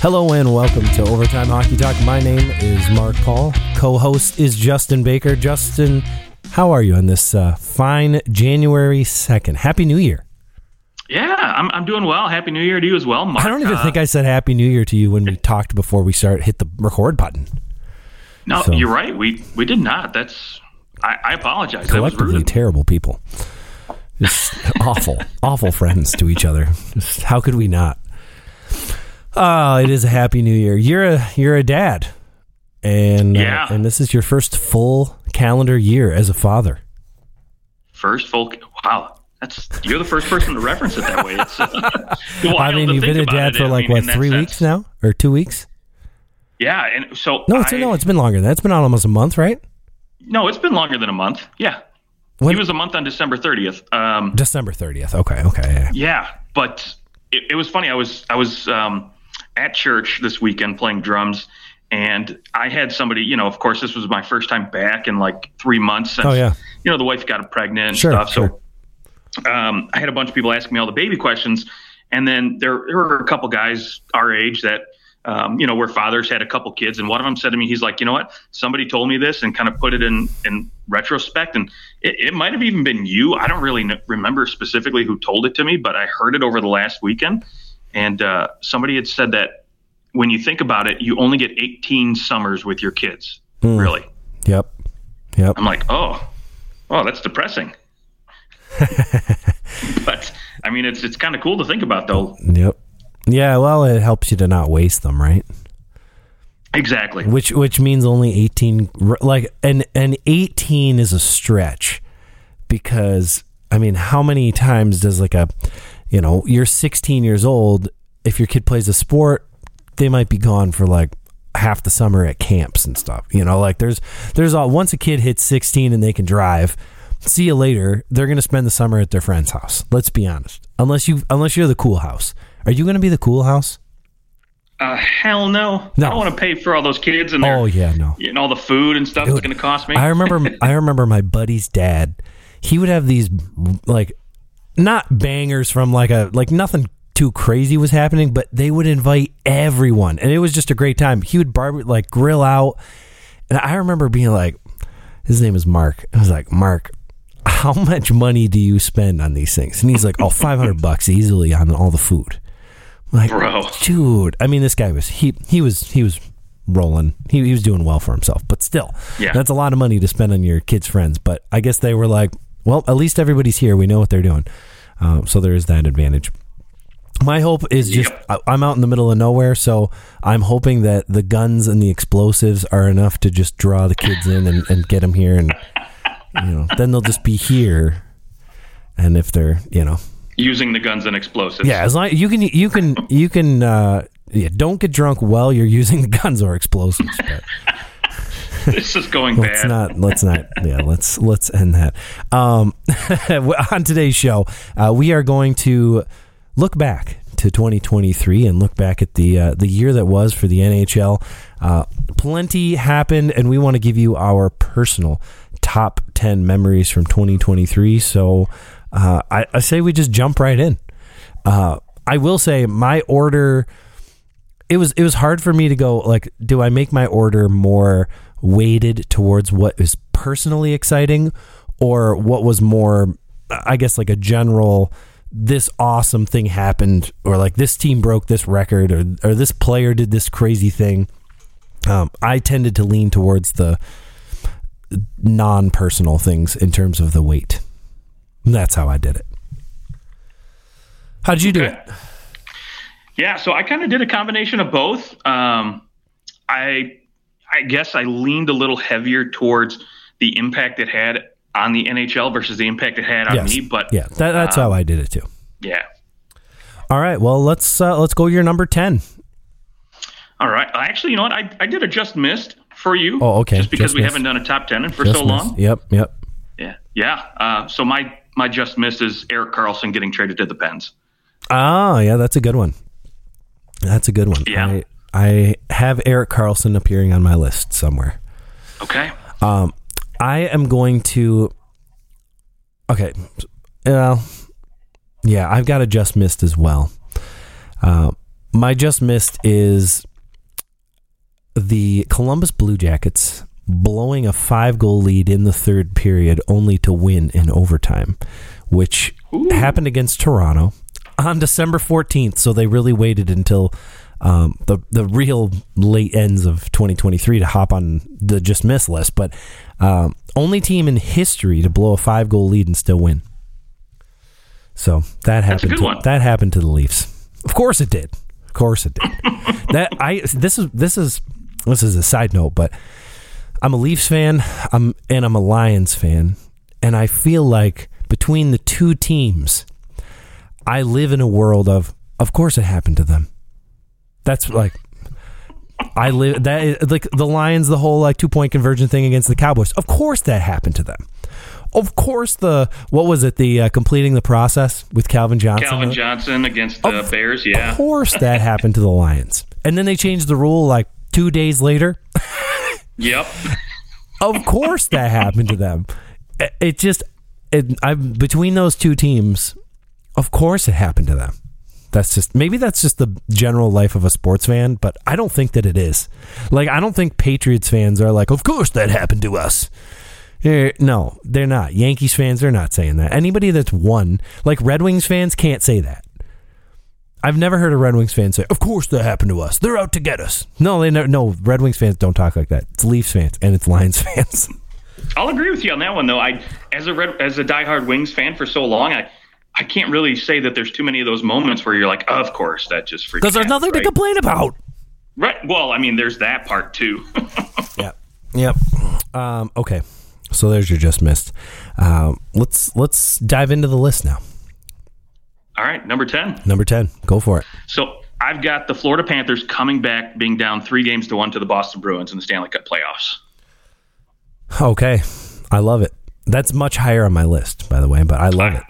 Hello and welcome to Overtime Hockey Talk. My name is Mark Paul. Co-host is Justin Baker. Justin, how are you on this uh, fine January second? Happy New Year. Yeah, I'm, I'm doing well. Happy New Year to you as well, Mark. I don't even Uh, think I said Happy New Year to you when we talked before we start hit the record button. No, so- you're right. We we did not. That's I, I apologize. Collectively terrible people. Just awful, awful friends to each other. Just how could we not? Oh, it is a happy new year. You're a you're a dad, and uh, Yeah. and this is your first full calendar year as a father. First full. Wow, that's you're the first person to reference it that way. It's uh, I mean, you've been a dad it. for I like mean, what three sense. weeks now, or two weeks? Yeah, and so No, it's I, no, it's been longer. than that. It's been almost a month, right? no, it's been longer than a month. Yeah, When- he was a month on December 30th. Um, December thirtieth. Okay, okay. yeah. Yeah, but it, it was funny. I was I was um, at church this weekend playing drums, and I had somebody. You know, of course, this was my first time back in like three months. Since, Oh, yeah. You know, the wife got pregnant and Sure, stuff. sure. So um, I had a bunch of people asking me all the baby questions, and then there, there were a couple guys our age that. Um, you know, where fathers had a couple kids, and one of them said to me, he's like, you know what? Somebody told me this, and kind of put it in in retrospect, and it, it might have even been you. I don't really kn- remember specifically who told it to me, but I heard it over the last weekend, and uh, somebody had said that when you think about it, you only get 18 summers with your kids. Hmm. Really, Yep, yep. I'm like, oh, oh, that's depressing. but I mean, it's it's kind of cool to think about, though. Yep. Yeah, well, it helps you to not waste them, right? Exactly. Which which means only 18 like and and 18 is a stretch because I mean, how many times does like a you know, you're 16 years old, if your kid plays a sport, they might be gone for like half the summer at camps and stuff. You know, like there's there's all once a kid hits 16 and they can drive, see you later, they're going to spend the summer at their friend's house. Let's be honest. Unless you unless you're the cool house. Are you going to be the cool house? Uh, hell no. No. I don't want to pay for all those kids and their, Oh yeah, no. and all the food and stuff it's Dude, to cost me. I remember I remember my buddy's dad. He would have these like not bangers from like a like nothing too crazy was happening, but they would invite everyone and it was just a great time. He would barbe like grill out and I remember being like his name is Mark. I was like, "Mark, how much money do you spend on these things?" And he's like, "Oh, 500 bucks easily on all the food." I'm like, Bro. dude. I mean, this guy was he he was he was rolling. He, he was doing well for himself, but still, Yeah. that's a lot of money to spend on your kids' friends. But I guess they were like, well, at least everybody's here. We know what they're doing, um, so there is that advantage. My hope is just I, I'm out in the middle of nowhere, so I'm hoping that the guns and the explosives are enough to just draw the kids in and, and get them here, and you know, then they'll just be here. And if they're, you know, Using the guns and explosives. yeah, as long you can you can you can uh yeah, don't get drunk while you're using the guns or explosives. But This is going let's bad. not let's not yeah, let's let's end that. Um on today's show, uh, we are going to look back to 2023 and look back at the uh, the year that was for the NHL. Uh, plenty happened, and we want to give you our personal top 10 memories from 2023. So uh, I, I say we just jump right in. Uh, I will say my order. It was it was hard for me to go like, do I make my order more weighted towards what is personally exciting, or what was more, I guess, like a general. This awesome thing happened, or like this team broke this record, or or this player did this crazy thing. Um, I tended to lean towards the non-personal things in terms of the weight. That's how I did it. How did you do Okay. it? Yeah, so I kind of did a combination of both. Um, I I guess I leaned a little heavier towards the impact it had on the NHL versus the impact it had on Yes. me. But Yeah, that, that's how I did it too. yeah. All right, well let's uh, let's go your number ten. All right. Actually, you know what? I, I did a just missed for you. Oh, okay. Just because Just we missed. haven't done a top ten in for Just so missed. long. Yep, yep. Yeah. Yeah. Uh, so my my just missed is Erik Karlsson getting traded to the Pens. Ah, yeah, that's a good one. That's a good one. Yeah. I, I have Erik Karlsson appearing on my list somewhere. Okay. Um, I am going to. Okay, well, yeah, I've got a just missed as well. Uh, my just missed is the Columbus Blue Jackets blowing a five goal lead in the third period only to win in overtime, which Ooh. happened against Toronto on December 14th. So they really waited until um, the, the real late ends of 2023 to hop on the just miss list. But um, only team in history to blow a five goal lead and still win. So that happened. To, one. that happened to the Leafs. Of course it did. Of course it did. that I this is this is this is a side note, but I'm a Leafs fan. I'm and I'm a Lions fan, and I feel like between the two teams, I live in a world of. Of course, it happened to them. That's like. I live that is- like the Lions, the whole like two point conversion thing against the Cowboys. Of course, that happened to them. Of course, the what was it? The uh, completing the process with Calvin Johnson. Calvin Johnson against the Of Bears. Yeah. Of course, that happened to the Lions, and then they changed the rule like two days later. Yep. Of course, that happened to them. It, it just, it, I between those two teams, of course, it happened to them. That's just maybe that's just the general life of a sports fan, but I don't think that it is. Like, I don't think Patriots fans are like, of course that happened to us. Eh, no, they're not. Yankees fans, they're not saying that. Anybody that's won, like Red Wings fans, can't say that. I've never heard a Red Wings fan say, "Of course that happened to us. They're out to get us." No, they never. No, Red Wings fans don't talk like that. It's Leafs fans and it's Lions fans. I'll agree with you on that one, though. I, as a red, as a diehard Wings fan for so long, I, I can't really say that there's too many of those moments where you're like, of course, that just freaks. Because there's nothing right? to complain about. Right. Well, I mean, there's that part too. Yep. Yep. Um, okay. So there's your just missed. Um, let's let's dive into the list now. All right, number ten. Number ten. Go for it. So I've got the Florida Panthers coming back, being down three games to one to the Boston Bruins in the Stanley Cup playoffs. Okay. I love it. That's much higher on my list, by the way, but I love it.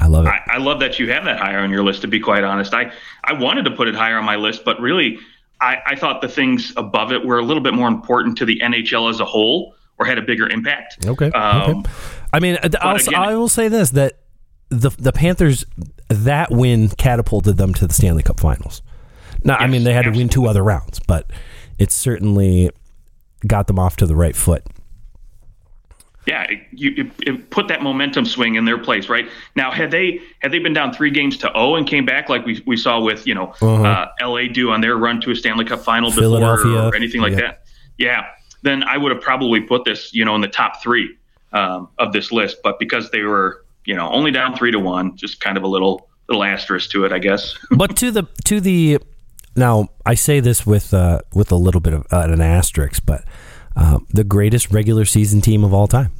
I love it. I, I love that you have that higher on your list. To be quite honest, I I wanted to put it higher on my list, but really, I, I thought the things above it were a little bit more important to the NHL as a whole, or had a bigger impact. Okay. Um, okay. I mean, I'll, again- I will say this: that the the Panthers that win catapulted them to the Stanley Cup Finals. Now, I mean, they had to win two other rounds, but it certainly got them off to the right foot. Yeah, it, you it, it put that momentum swing in their place, right? Now, had they had they been down three games to zero and came back like we, we saw with you know uh L.A. do on their run to a Stanley Cup final before or anything like yeah. that, yeah, then I would have probably put this you know in the top three um, of this list. But because they were you know only down three to one, just kind of a little little asterisk to it, I guess. but to the to the now I say this with uh, with a little bit of uh, an asterisk, but uh, the greatest regular season team of all time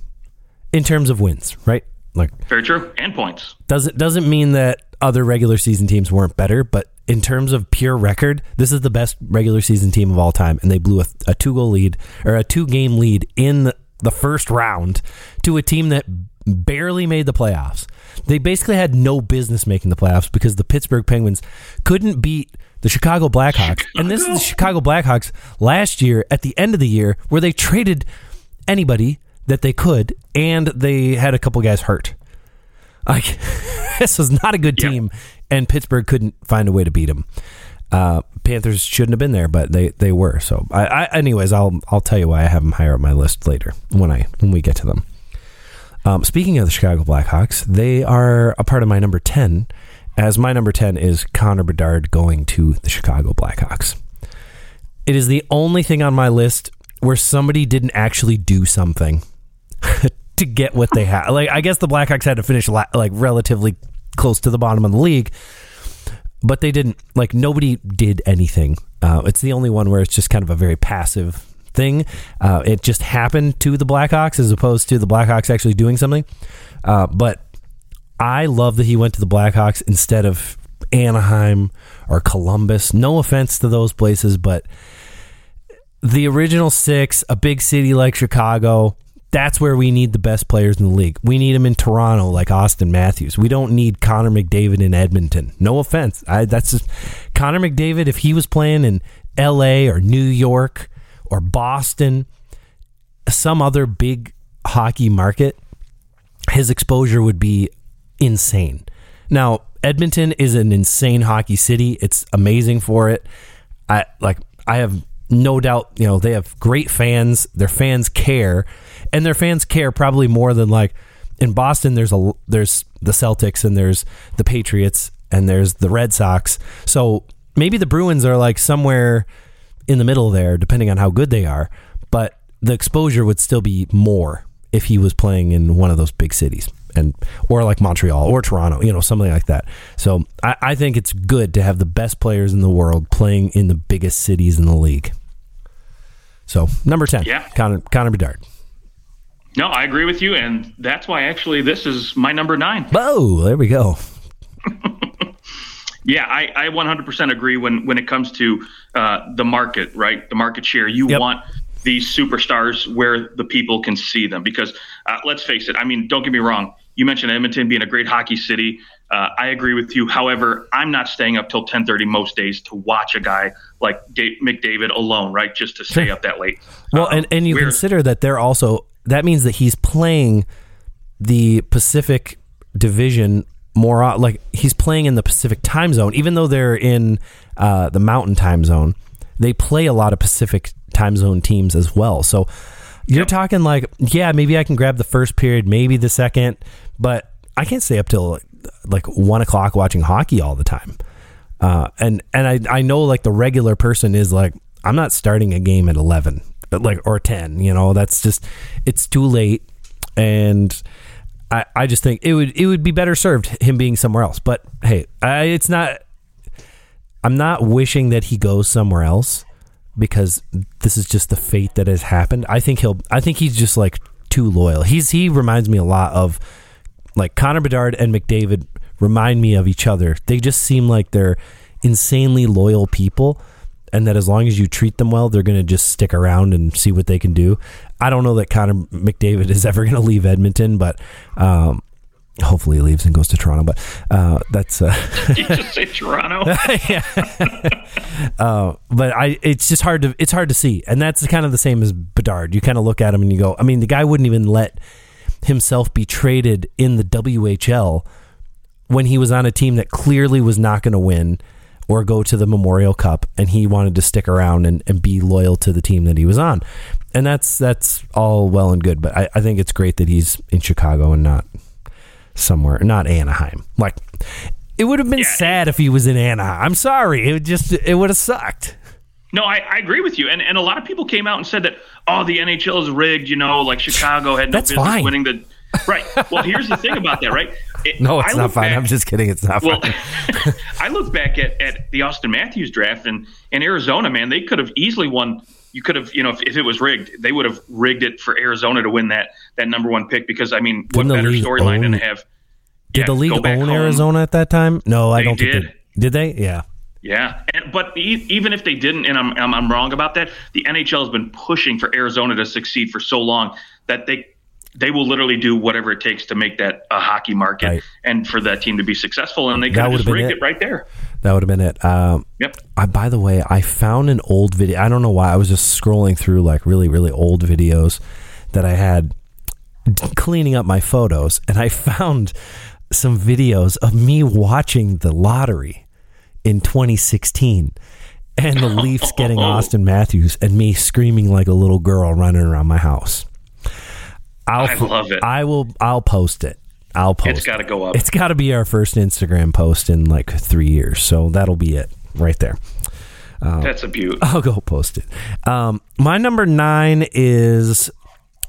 in terms of wins, right? Like Very true, and points. doesn't doesn't mean that other regular season teams weren't better, but in terms of pure record, this is the best regular season team of all time, and they blew a, a two goal lead or a two game lead in the, the first round to a team that barely made the playoffs. They basically had no business making the playoffs because the Pittsburgh Penguins couldn't beat the Chicago Blackhawks, and this is the Chicago Blackhawks last year at the end of the year where they traded anybody that they could, and they had a couple guys hurt. Like this was not a good Yeah. team, and Pittsburgh couldn't find a way to beat them. Uh, Panthers shouldn't have been there, but they, they were. So, I, I, anyways, I'll I'll tell you why I have them higher on my list later when I when we get to them. Um, speaking of the Chicago Blackhawks, they are a part of my number ten, as my number ten is Connor Bedard going to the Chicago Blackhawks. It is the only thing on my list where somebody didn't actually do something to get what they had. Like I guess the Blackhawks had to finish la- like relatively close to the bottom of the league, but they didn't. Like nobody did anything. Uh, it's the only one where it's just kind of a very passive thing. Uh, it just happened to the Blackhawks as opposed to the Blackhawks actually doing something. Uh, but I love that he went to the Blackhawks instead of Anaheim or Columbus. No offense to those places, but the original six, a big city like Chicago, that's where we need the best players in the league. We need them in Toronto, like Auston Matthews. We don't need Connor McDavid in Edmonton. No offense, I, that's just Connor McDavid. If he was playing in L.A. or New York or Boston, some other big hockey market, his exposure would be insane. Now, Edmonton is an insane hockey city. It's amazing for it. I like I have no doubt, you know, they have great fans. Their fans care, and their fans care probably more than like in Boston there's a there's the Celtics and there's the Patriots and there's the Red Sox. So maybe the Bruins are like somewhere in the middle there depending on how good they are, but the exposure would still be more if he was playing in one of those big cities and or like Montreal or Toronto, you know, something like that. So I, I think it's good to have the best players in the world playing in the biggest cities in the league. So number ten, Yeah. Connor Connor Bedard. No, I agree with you, and that's why actually this is my number nine. Whoa, there we go. Yeah, I, I 100% agree when when it comes to uh, the market, right? The market share. You Yep. want these superstars where the people can see them because uh, let's face it. I mean, don't get me wrong. You mentioned Edmonton being a great hockey city. Uh, I agree with you. However, I'm not staying up till 10:30 most days to watch a guy like Dave, McDavid alone, right? Just to stay up that late. Well, Um, and, and you consider that they're also that means that he's playing the Pacific Division more like he's playing in the Pacific time zone, even though they're in uh, the Mountain time zone. They play a lot of Pacific time zone teams as well. So you're talking like, yeah, maybe I can grab the first period, maybe the second, but I can't stay up till like, like one o'clock watching hockey all the time. Uh, and and I I know like the regular person is like I'm not starting a game at eleven like or ten. You know that's just it's too late, and I I just think it would it would be better served him being somewhere else. But hey, I, it's not. I'm not wishing that he goes somewhere else because this is just the fate that has happened. I think he'll. I think he's just like too loyal. He's he reminds me a lot of like Connor Bedard and McDavid remind me of each other. They just seem like they're insanely loyal people and that as long as you treat them well, they're going to just stick around and see what they can do. I don't know that Connor McDavid is ever going to leave Edmonton, but um, hopefully he leaves and goes to Toronto. But uh, that's uh, you just say Toronto. uh, but I it's just hard to it's hard to see, and that's kind of the same as Bedard. You kind of look at him and you go, I mean, the guy wouldn't even let himself be traded in the WHL when he was on a team that clearly was not going to win or go to the Memorial Cup, and he wanted to stick around and, and be loyal to the team that he was on, and that's that's all well and good. But I, I think it's great that he's in Chicago and not somewhere, not Anaheim. Like it would have been Yeah. sad if he was in Anaheim. I'm sorry, it would just it would have sucked. No, I, I agree with you. And and a lot of people came out and said that, oh, the NHL is rigged, you know, like Chicago had no That's business fine. winning the Right. Well, here's the thing about that, right? It- No, it's not fine. back- I'm just kidding. It's not well, fine. I look back at, at the Auston Matthews draft and in Arizona, man, they could have easily won. You could have, you know, if, if it was rigged, they would have rigged it for Arizona to win that that number one pick because I mean, what Didn't the better storyline than to have? Did yeah, the league own home. Arizona at that time? No, I They don't think did. they did. They? Yeah. Yeah, and, but e- even if they didn't, and I'm, I'm I'm wrong about that, the NHL has been pushing for Arizona to succeed for so long that they they will literally do whatever it takes to make that a hockey market Right. and for that team to be successful. And they could have just rigged it. it. right there. That would have been it. Um, Yep. I, by the way, I found an old video. I don't know why. I was just scrolling through like really, really old videos that I had cleaning up my photos, and I found some videos of me watching the lottery in 2016 and the Leafs getting Auston Matthews and me screaming like a little girl running around my house. I'll, I love it. I will. I'll post it. I'll post. It's got to go up. It's got to be our first Instagram post in like three years. So that'll be it right there. That's a beaut. I'll go post it. Um, my number nine is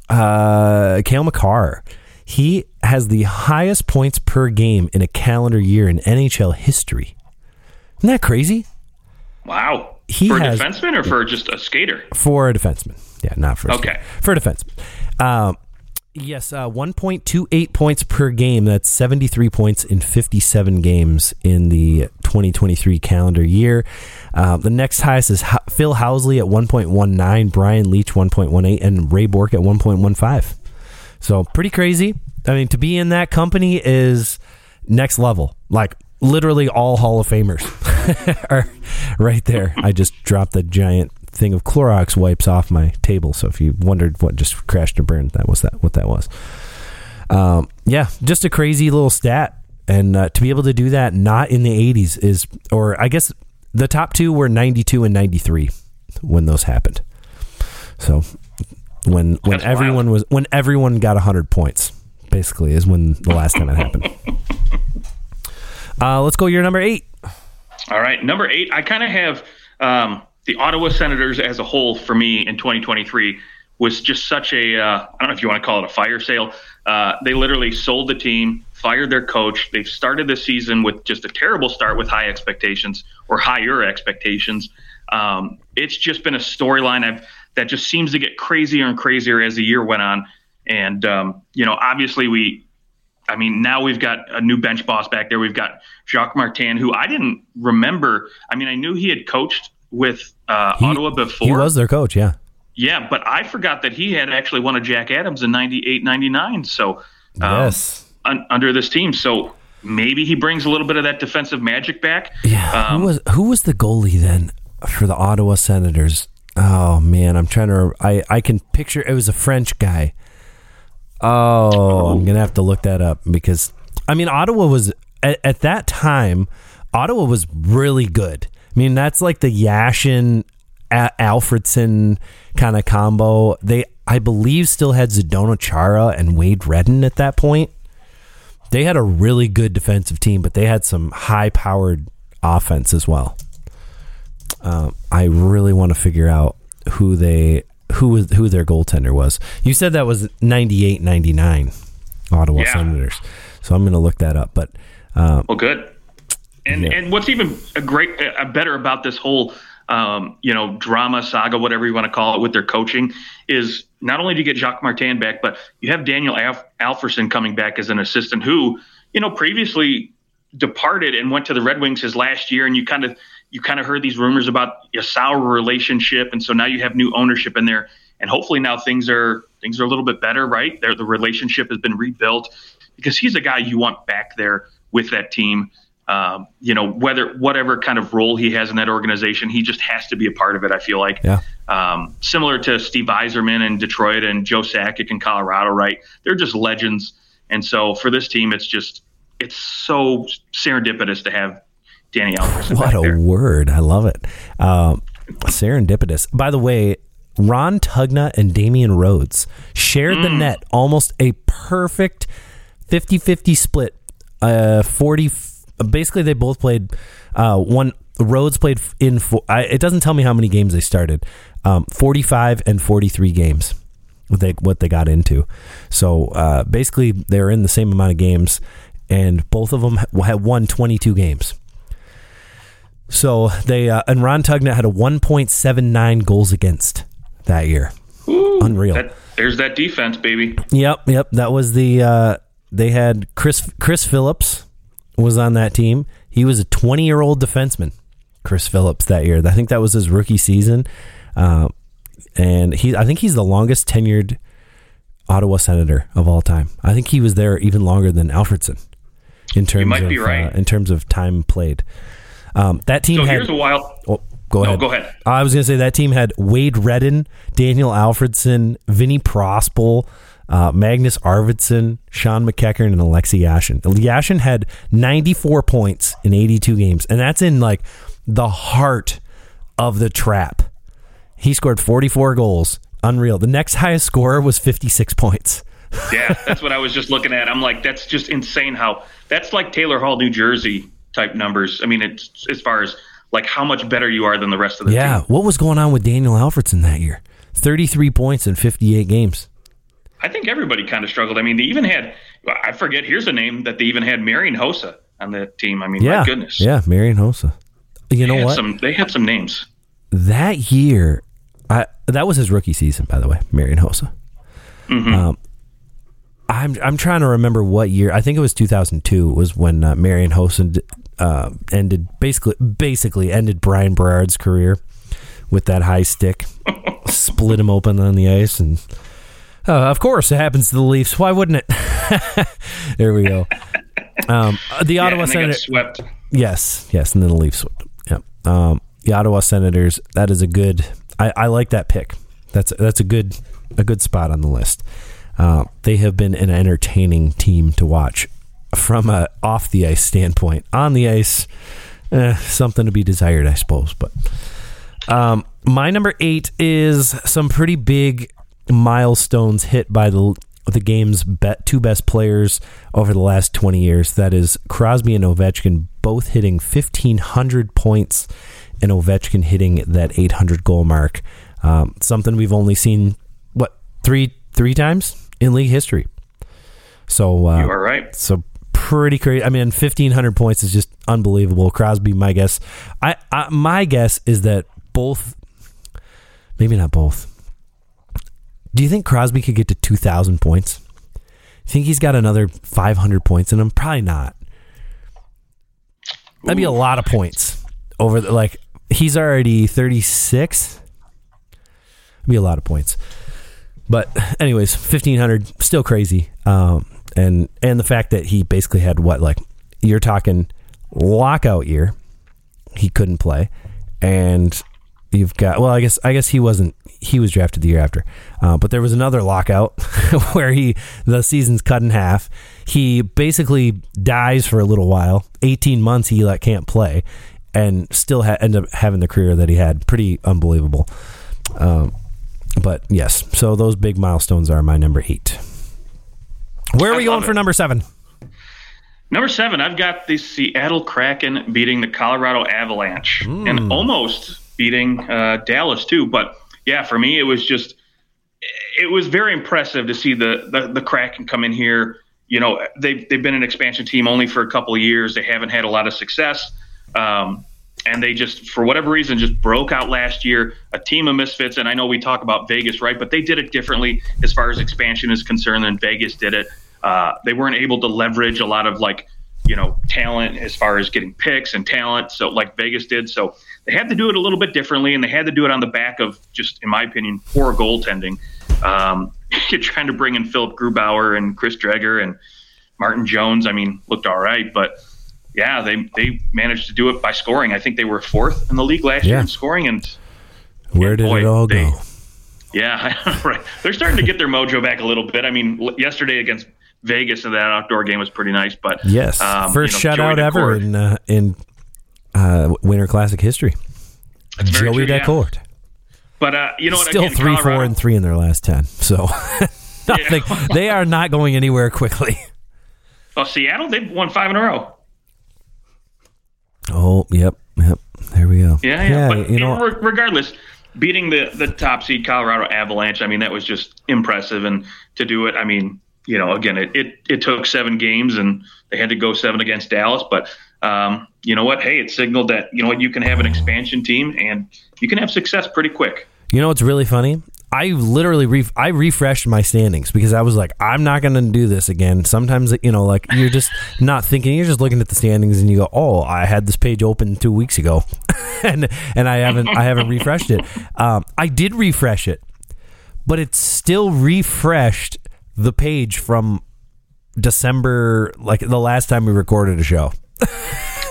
uh, Cale Makar. He has the highest points per game in a calendar year in NHL history. Isn't that crazy? Wow. He for a has- defenseman or for just a skater? For a defenseman. Yeah, not for a Okay. For a defenseman. Um, yes, uh, 1.28 points per game. That's 73 points in 57 games in the 2023 calendar year. Uh, the next highest is Ho- Phil Housley at 1.19, Brian Leetch 1.18, and Ray Bourque at 1.15. So pretty crazy. I mean, to be in that company is next level. Like literally all Hall of Famers are right there. I just dropped the giant thing of Clorox wipes off my table. So if you wondered what just crashed and burned, that was that what that was. Um, yeah, just a crazy little stat. and uh, to be able to do that not in the 80s is, or I guess the top two were 92 and 93 when those happened. So when when That's everyone wild. was when everyone got 100 points basically is when the last time it happened. Uh, let's go your number eight. All right, number eight. I kind of have um, the Ottawa Senators as a whole for me in 2023 was just such a uh, I don't know if you want to call it a fire sale. Uh, they literally sold the team, fired their coach. They've started the season with just a terrible start with high expectations or higher expectations. Um, it's just been a storyline that just seems to get crazier and crazier as the year went on. And um, you know, obviously we I mean, now we've got a new bench boss back there. We've got Jacques Martin, who I didn't remember. I mean, I knew he had coached with uh, He- Ottawa before. He was their coach, yeah. Yeah, but I forgot that he had actually won a Jack Adams in 98, 99. So, um, yes. un- under this team. So maybe he brings a little bit of that defensive magic back. Yeah. Um, who was who was the goalie then for the Ottawa Senators? Oh man, I'm trying to. I I can picture it was a French guy. Oh, I'm gonna have to look that up because I mean Ottawa was at, at that time. Ottawa was really good. I mean that's like the Yashin A- Alfredsson kind of combo. They I believe still had Zdeno Chara and Wade Redden at that point they had a really good defensive team, but they had some high powered offense as well. Um, I really want to figure out who they who was who their goaltender was. You said that was 98 99 Ottawa Yeah. Senators. So I'm going to look that up, but um, Well, good. And Yeah. and what's even a great, a better about this whole, um, you know, drama saga, whatever you want to call it, with their coaching, is not only do you get Jacques Martin back, but you have Daniel Alf- Alferson coming back as an assistant, who you know previously departed and went to the Red Wings his last year, and you kind of you kind of heard these rumors about a sour relationship, and so now you have new ownership in there, and hopefully now things are things are a little bit better, right? There, the relationship has been rebuilt because he's a guy you want back there with that team. Um, you know, whether whatever kind of role he has in that organization, he just has to be a part of it. I feel like, yeah, um, similar to Steve Yzerman in Detroit and Joe Sakic in Colorado, right? They're just legends, and so for this team, it's just it's so serendipitous to have Danny Alfredsson what a there. word! I love it. Um, serendipitous. By the way, Ron Tugnutt and Damian Rhodes shared the net, almost a perfect 50-50 split. Uh, 40 basically they both played uh, one Rhodes played in four, I, it doesn't tell me how many games they started. Um, 45 and 43 games what they what they got into. So uh, basically they're in the same amount of games and both of them ha- had won 22 games. So they uh, and Ron Tugnutt had a 1.79 goals against that year. Ooh, Unreal. That, there's that defense, baby. Yep, yep. That was the uh, they had Chris Chris Phillips was on that team. He was a 20 year old defenseman. Chris Phillips that year. I think that was his rookie season, uh, and he I think he's the longest tenured Ottawa Senator of all time. I think he was there even longer than Alfredsson in terms might of be right. uh, in terms of time played. Um, that team So had. here's a wild. Oh, go No, ahead. go ahead. I was going to say that team had Wade Redden, Daniel Alfredsson, Vinny Prospal, uh, Magnus Arvidsson, Shawn McEachern, and Alexei Yashin. Yashin had 94 points in 82 games, and that's in like the heart of the trap. He scored 44 goals. Unreal. The next highest scorer was 56 points. Yeah, that's what I was just looking at. I'm like, that's just insane. How that's like Taylor Hall, New Jersey type numbers. I mean, it's as far as like how much better you are than the rest of the Yeah. team. Yeah. What was going on with Daniel Alfredsson that year? 33 points in 58 games. I think everybody kind of struggled. I mean, they even had I forget. Here's a name that they even had Marian Hossa on the team. I mean, Yeah. my goodness. Yeah. Marian Hossa. You They know what? Some, they had some names. that year, I that was his rookie season, by the way, Marian Hossa. Um, I'm I'm trying to remember what year. I think it was 2002 was when uh, Marian Hossa uh, ended basically basically ended Bryan Berard's career with that high stick, split him open on the ice, and uh, of course it happens to the Leafs. Why wouldn't it? there we go. Um, the Ottawa and they Senator. got swept. Yes, yes, and then the Leafs. Yep. Um, the Ottawa Senators. That is a good. I, I like that pick. That's that's a good a good spot on the list. Uh, they have been an entertaining team to watch from a off the ice standpoint. On the ice, eh, something to be desired, I suppose. But um, my number eight is some pretty big milestones hit by the the game's bet, two best players over the last 20 years. That is Crosby and Ovechkin both hitting 1,500 points and Ovechkin hitting that 800 goal mark. Um, something we've only seen, what, three three times in league history. So uh, you are right. So pretty crazy. I mean, 1,500 points is just unbelievable. Crosby, my guess. I, I My guess is that both, maybe not both, do you think Crosby could get to 2,000 points? Think he's got another 500 points in him? Probably not. That'd be a lot of points over the, like he's already 36. Be a lot of points. But anyways, 1500 still crazy. Um, and and the fact that he basically had what like you're talking lockout year. He couldn't play and you've got well i guess i guess he wasn't he was drafted the year after. Uh, but there was another lockout where he the season's cut in half. He basically dies for a little while. 18 months he like can't play and still ha- end up having the career that he had. Pretty unbelievable. Um, but yes so those big milestones are my number eight. Where are we going love for number seven? Number seven, I've got the Seattle Kraken beating the Colorado Avalanche and almost beating uh, Dallas too. But yeah, for me, it was just it was very impressive to see the the, the Kraken come in here. You know, they've they've been an expansion team only for a couple of years. They haven't had a lot of success. Um, and they just, for whatever reason, just broke out last year. A team of misfits, and I know we talk about Vegas, right? But they did it differently as far as expansion is concerned than Vegas did it. Uh, they weren't able to leverage a lot of like, you know, talent as far as getting picks and talent, so like Vegas did. So they had to do it a little bit differently, and they had to do it on the back of just, in my opinion, poor goaltending. Um, you're trying to bring in Philipp Grubauer and Chris Driedger and Martin Jones. I mean, looked all right, but yeah, they they managed to do it by scoring. I think they were fourth in the league last year in scoring, and where did boy, it all they- go yeah, right. They're starting to get their mojo back a little bit. I mean, l- yesterday against Vegas, that outdoor game was pretty nice. But Yes, um, first you know, shutout ever in uh, in uh, Winter Classic history. Joey true, yeah. But uh, you know what? Still again, three, four, and three in their last ten. So nothing. they are not going anywhere quickly. Oh, Seattle, they've won five in a row. Oh, yep, yep. There we go. Yeah, yeah. but you you know, regardless, beating the the top seed Colorado Avalanche, I mean, that was just impressive. And to do it, I mean, you know, again, it it, it took seven games, and they had to go seven against Dallas. But um, you know what? Hey, it signaled that you know what you can have an expansion team, and you can have success pretty quick. you know what's really funny? I literally I refreshed my standings because I was like, I'm not going to do this again. Sometimes you know, like you're just not thinking. You're just looking at the standings and you go, "Oh, I had this page open two weeks ago, and and I haven't I haven't refreshed it. Um, I did refresh it, but it still refreshed the page from December, like the last time we recorded a show.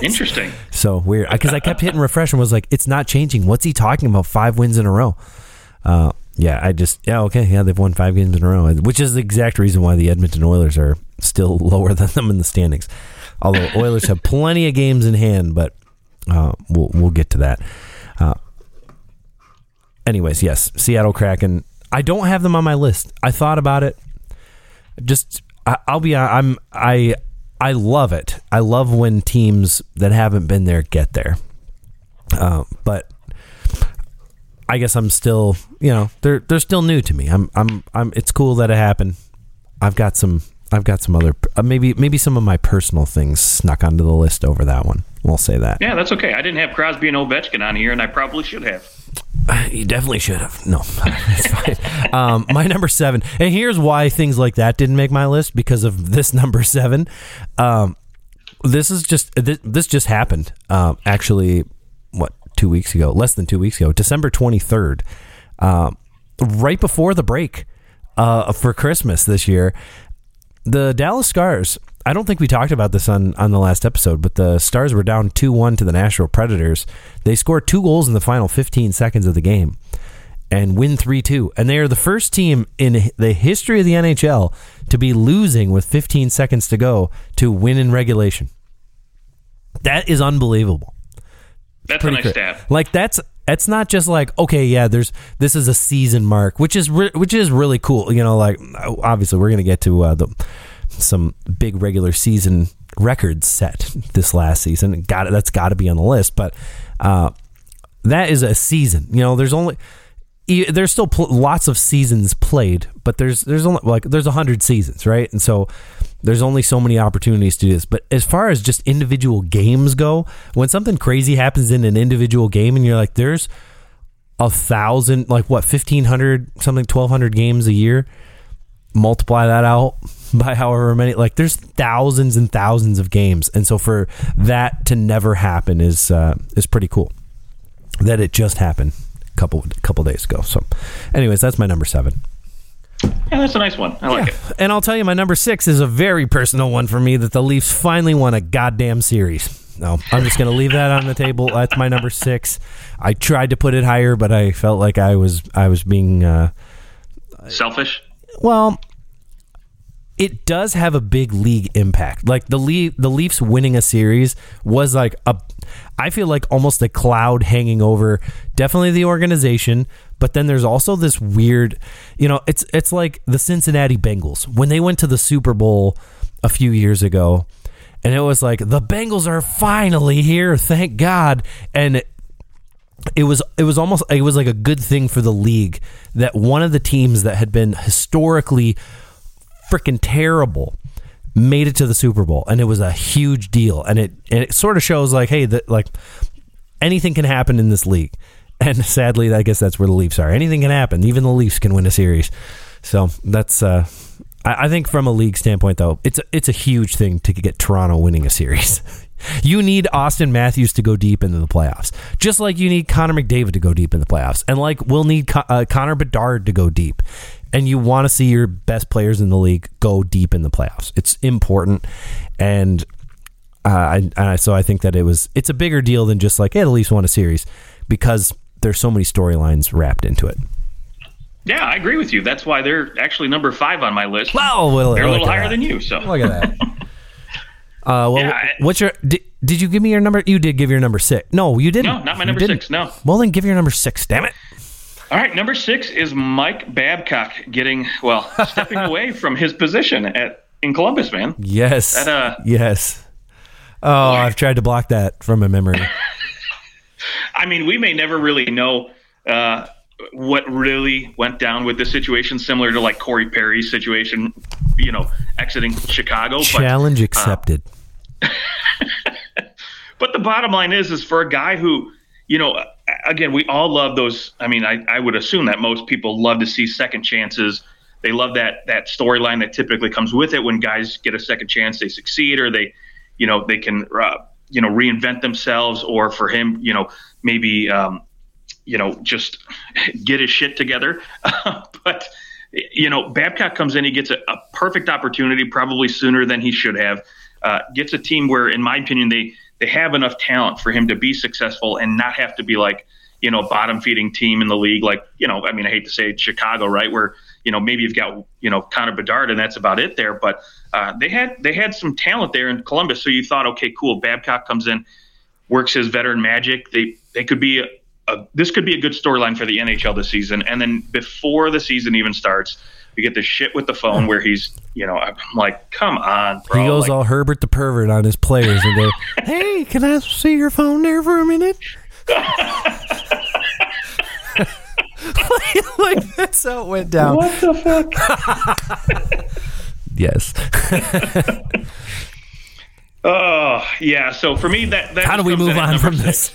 Interesting. So weird because I kept hitting refresh and was like, it's not changing. What's he talking about? Five wins in a row. Uh, yeah, I just yeah okay yeah they've won five games in a row, which is the exact reason why the Edmonton Oilers are still lower than them in the standings. Although Oilers have plenty of games in hand, but uh, we'll we'll get to that. Uh, anyways, yes, Seattle Kraken. I don't have them on my list. I thought about it. Just I, I'll be I'm I I love it. I love when teams that haven't been there get there. Uh, but I guess I'm still, you know, they're they're still new to me. I'm I'm I'm. It's cool that it happened. I've got some. I've got some other uh, maybe maybe some of my personal things snuck onto the list over that one. We'll say that. Yeah, that's okay. I didn't have Crosby and Ovechkin on here, and I probably should have. You definitely should have. No, it's fine. Um, my number seven, and here's why things like that didn't make my list because of this number seven. Um, this is just this, this just happened. Um, actually, what two weeks ago? Less than two weeks ago, December twenty third, um, right before the break uh, for Christmas this year. The Dallas Stars. I don't think we talked about this on, on the last episode, but the Stars were down 2 1 to the Nashville Predators. They scored two goals in the final 15 seconds of the game. and win 3 2. And they are the first team in the history of the NHL to be losing with 15 seconds to go to win in regulation. That is unbelievable. That's a nice stat. Like that's it's not just like okay, yeah. There's this is a season mark, which is re- which is really cool. You know, like obviously we're gonna get to uh, the some big regular season records set this last season. Got it. That's got to be on the list, but uh, that is a season. You know, there's only there's still pl- lots of seasons played, but there's there's only like there's a hundred seasons, right? And so there's only so many opportunities to do this. But as far as just individual games go, when something crazy happens in an individual game, and you're like, there's a thousand, like what, fifteen hundred something, twelve hundred games a year. Multiply that out by however many, like there's thousands and thousands of games, and so for that to never happen is uh, is pretty cool. That it just happened a couple couple days ago. So, anyways, that's my number seven. Yeah, that's a nice one. I like yeah. it. And I'll tell you, my number six is a very personal one for me that the Leafs finally won a goddamn series. No, I'm just going to leave that on the table. That's my number six. I tried to put it higher, but I felt like I was I was being uh, selfish. Well, it does have a big league impact. Like the Le- the Leafs winning a series was like a I feel like almost a cloud hanging over definitely the organization, but then there's also this weird, you know, it's it's like the Cincinnati Bengals when they went to the Super Bowl a few years ago and it was like the Bengals are finally here, thank God. And it was it was almost it was like a good thing for the league that one of the teams that had been historically freaking terrible made it to the Super Bowl, and it was a huge deal. And it and it sort of shows like, hey, that like anything can happen in this league. And sadly, I guess that's where the Leafs are. Anything can happen. Even the Leafs can win a series. So that's uh, I, I think from a league standpoint, though, it's a, it's a huge thing to get Toronto winning a series. You need Auston Matthews to go deep into the playoffs, just like you need Connor McDavid to go deep in the playoffs, and like we'll need uh, Connor Bedard to go deep and you want to see your best players in the league go deep in the playoffs. It's important, and uh, I, so I think that it was it's a bigger deal than just like hey, the Leafs won a series because there's so many storylines wrapped into it. Yeah, I agree with you. That's why they're actually number five on my list. Wow, well, they're a little higher that. than you. So look at that. uh, well, yeah, what's your? Did, did you give me your number? You did give your number six. No, you didn't. No, not my number six. No. Well, then give your number six. Damn it. All right, number six is Mike Babcock getting well, stepping away from his position at in Columbus, man. Yes. That, uh, yes. Oh, I've tried to block that from my memory. I mean, we may never really know uh, what really went down with this situation, similar to like Corey Perry's situation, you know, exiting Chicago. Challenge but, uh, accepted. Uh, but the bottom line is, is for a guy who you know, again, we all love those. I mean, I, I would assume that most people love to see second chances. They love that that storyline that typically comes with it when guys get a second chance, they succeed, or they, you know, they can, uh, you know, reinvent themselves, or for him, you know, maybe, um, you know, just get his shit together. but you know, Babcock comes in, he gets a, a, perfect opportunity, probably sooner than he should have. Uh, gets a team where, in my opinion, they they have enough talent for him to be successful and not have to be like you know bottom feeding team in the league. Like you know I mean I hate to say Chicago right? Where you know maybe you've got you know Connor Bedard and that's about it there. But uh, they had they had some talent there in Columbus. So you thought okay cool. Babcock comes in works his veteran magic. They they could be a, a this could be a good storyline for the NHL this season. And then before the season even starts we get this shit with the phone where he's, you know, I'm like, come on, bro. He goes like, all Herbert the pervert on his players and go, hey, can I see your phone there for a minute? like, like, that's how it went down. What the fuck? yes. oh yeah. So for me, that, that how do we move on from this?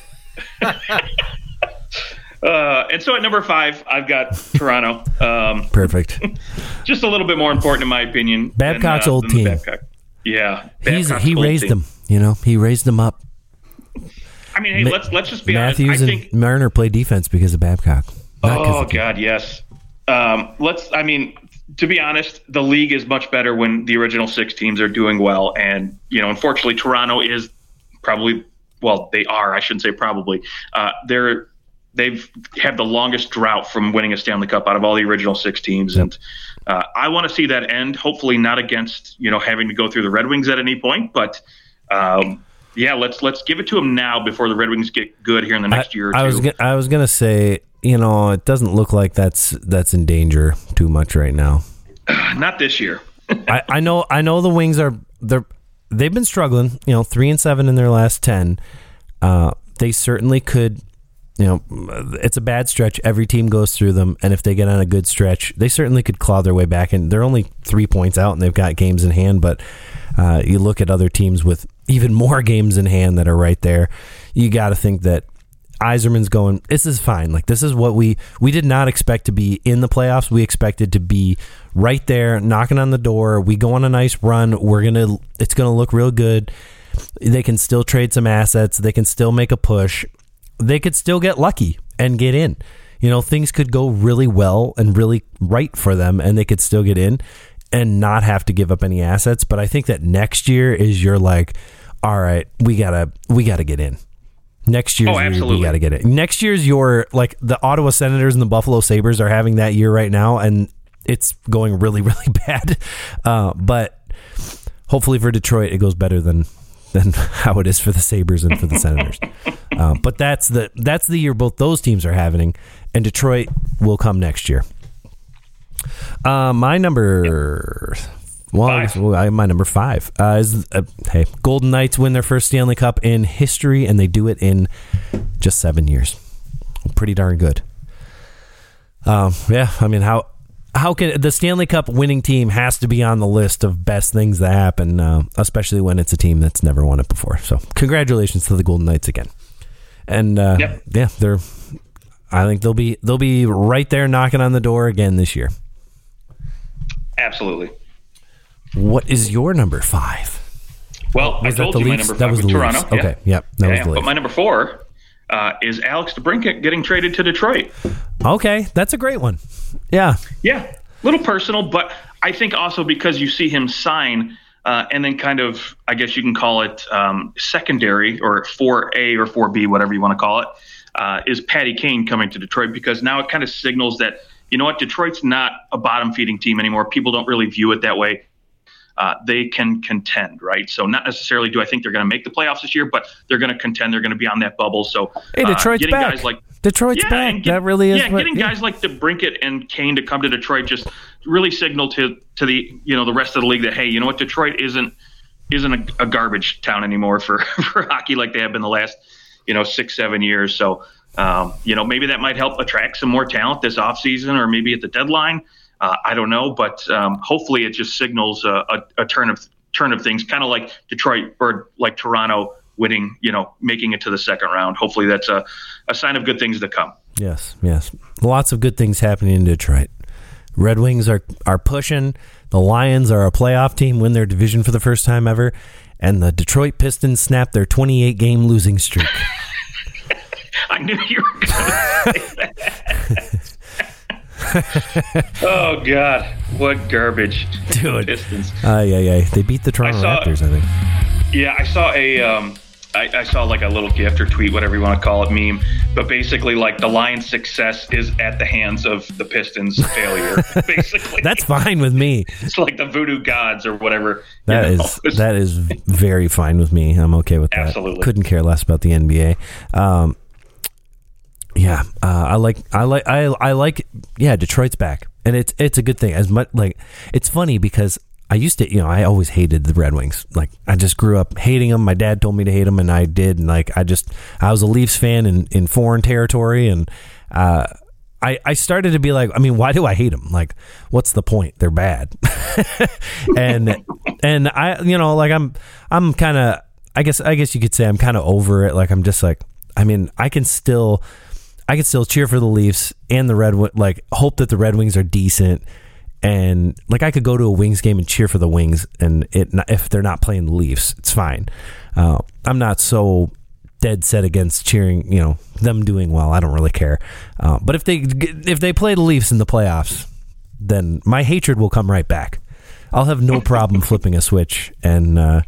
Uh, and so at number five, I've got Toronto. Um, Perfect. just a little bit more important, in my opinion. Babcock's than, uh, old team. Babcock. Yeah, He's, he raised team. them. You know, he raised them up. I mean, hey, Ma- let's let's just be Matthews honest. I and Marner play defense because of Babcock. oh God, yes. Um, let's. I mean, to be honest, the league is much better when the original six teams are doing well, and you know, unfortunately, Toronto is probably well, they are. I shouldn't say probably. Uh, they're they've had the longest drought from winning a Stanley Cup out of all the original six teams, and uh, I want to see that end. Hopefully, not against you know having to go through the Red Wings at any point, but. Um, yeah, let's let's give it to them now before the Red Wings get good here in the next I, year or I two. was gonna, I was gonna say, you know, it doesn't look like that's that's in danger too much right now. Not this year. I, I know I know the Wings are they're they've been struggling. You know, three and seven in their last ten. Uh, they certainly could. You know, it's a bad stretch. Every team goes through them, and if they get on a good stretch, they certainly could claw their way back. And they're only three points out, and they've got games in hand. But uh, you look at other teams with even more games in hand that are right there. You got to think that Yzerman's going. This is fine. Like this is what we we did not expect to be in the playoffs. We expected to be right there, knocking on the door. We go on a nice run. We're gonna. It's gonna look real good. They can still trade some assets. They can still make a push. They could still get lucky and get in. You know, things could go really well and really right for them, and they could still get in and not have to give up any assets. But I think that next year is your like, all right, we gotta we gotta get in. Next year's Oh, year, we got to get it. Next year's your like the Ottawa Senators and the Buffalo Sabres are having that year right now, and it's going really really bad. Uh, but hopefully for Detroit, it goes better than than how it is for the Sabres and for the Senators. um, but that's the that's the year both those teams are having, and Detroit will come next year. Uh, my number. Well, I Five. well, I- my number five uh, is uh, hey, Golden Knights win their first Stanley Cup in history, and they do it in just seven years. Pretty darn good. Um, yeah, I mean, how how can the Stanley Cup winning team has to be on the list of best things that happen, uh, especially when it's a team that's never won it before. So, congratulations to the Golden Knights again. And uh, Yep. yeah, they're. I think they'll be they'll be right there knocking on the door again this year. Absolutely. What is your number five? Well, I Was that told you my Leafs? number That five was was Toronto. Leafs. Okay, yep, that was the But my number four uh, is Alex DeBrincat getting traded to Detroit. Okay, that's a great one. Yeah, Yeah, little personal, but I think also because you see him sign uh, and then kind of, I guess you can call it um, secondary or 4A or 4B, whatever you want to call it, uh, is Patty Kane coming to Detroit because now it kind of signals that, you know what, Detroit's not a bottom feeding team anymore. People don't really view it that way. Uh, they can contend, right? So not necessarily do I think they're going to make the playoffs this year, but they're going to contend. They're going to be on that bubble. So Hey, uh, Detroit's getting back. guys like Detroit's back. get- that really is. Yeah, what- getting yeah. guys like DeBrincat and Kane to come to Detroit just really signal to to the you know the rest of the league that hey, you know what, Detroit isn't isn't a, a garbage town anymore for for hockey like they have been the last you know six seven years. So um, you know maybe that might help attract some more talent this offseason or maybe at the deadline. Uh, I don't know, but um, hopefully it just signals a, a, a turn of turn of things, kind of like Detroit or like Toronto winning, you know, making it to the second round. Hopefully that's a, a sign of good things to come. Yes, yes. Lots of good things happening in Detroit. Red Wings are are pushing. The Lions are a playoff team, win their division for the first time ever, and the Detroit Pistons snap their 28 game losing streak. I knew you were going to say that. oh God, what garbage, Dude. Pistons. Uh, yeah, yeah. They beat the Toronto saw- Raptors, I think. Yeah, I saw a, um, I, I saw like a little gift or tweet, whatever you want to call it, meme. But basically, like the Lions' success is at the hands of the Pistons' failure. basically, That's fine with me. it's like the voodoo gods or whatever. That is that is very fine with me. I'm okay with that. Absolutely. Couldn't care less about the NBA. Um, yeah, uh, I like I like I I like yeah. Detroit's back, and it's it's a good thing. As much like it's funny because I used to you know I always hated the Red Wings. Like I just grew up hating them. My dad told me to hate them, and I did. And like I just I was a Leafs fan in in foreign territory, and uh, I, I started to be like, I mean, why do I hate them? Like, what's the point? They're bad. and and I, you know, like I'm I'm kind of, I guess I guess you could say I'm kind of over it. Like I'm just like, I mean, I can still, I can still cheer for the Leafs and the Red, like hope that the Red Wings are decent. And like I could go to a Wings game and cheer for the Wings, and it if they're not playing the Leafs, it's fine. Uh, I'm not so dead set against cheering, you know, them doing well. I don't really care. Uh, but if they if they play the Leafs in the playoffs, then my hatred will come right back. I'll have no problem flipping a switch and uh,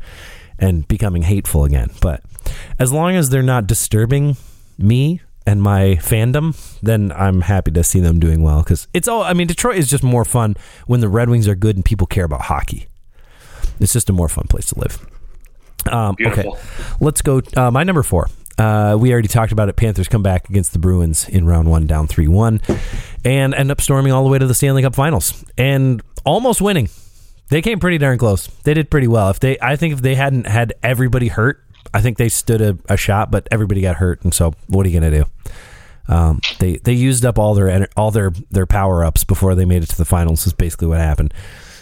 and becoming hateful again. But as long as they're not disturbing me and my fandom, then I'm happy to see them doing well because it's all. I mean, Detroit is just more fun when the Red Wings are good and people care about hockey. It's just a more fun place to live. Um, okay, let's go. Uh, my number four. Uh, we already talked about it. Panthers come back against the Bruins in round one, down 3 1, and end up storming all the way to the Stanley Cup finals and almost winning. They came pretty darn close. They did pretty well. If they, I think if they hadn't had everybody hurt, I think they stood a, a shot, but everybody got hurt. And so what are you going to do? Um, they they used up all their all their their power ups before they made it to the finals. Is basically what happened.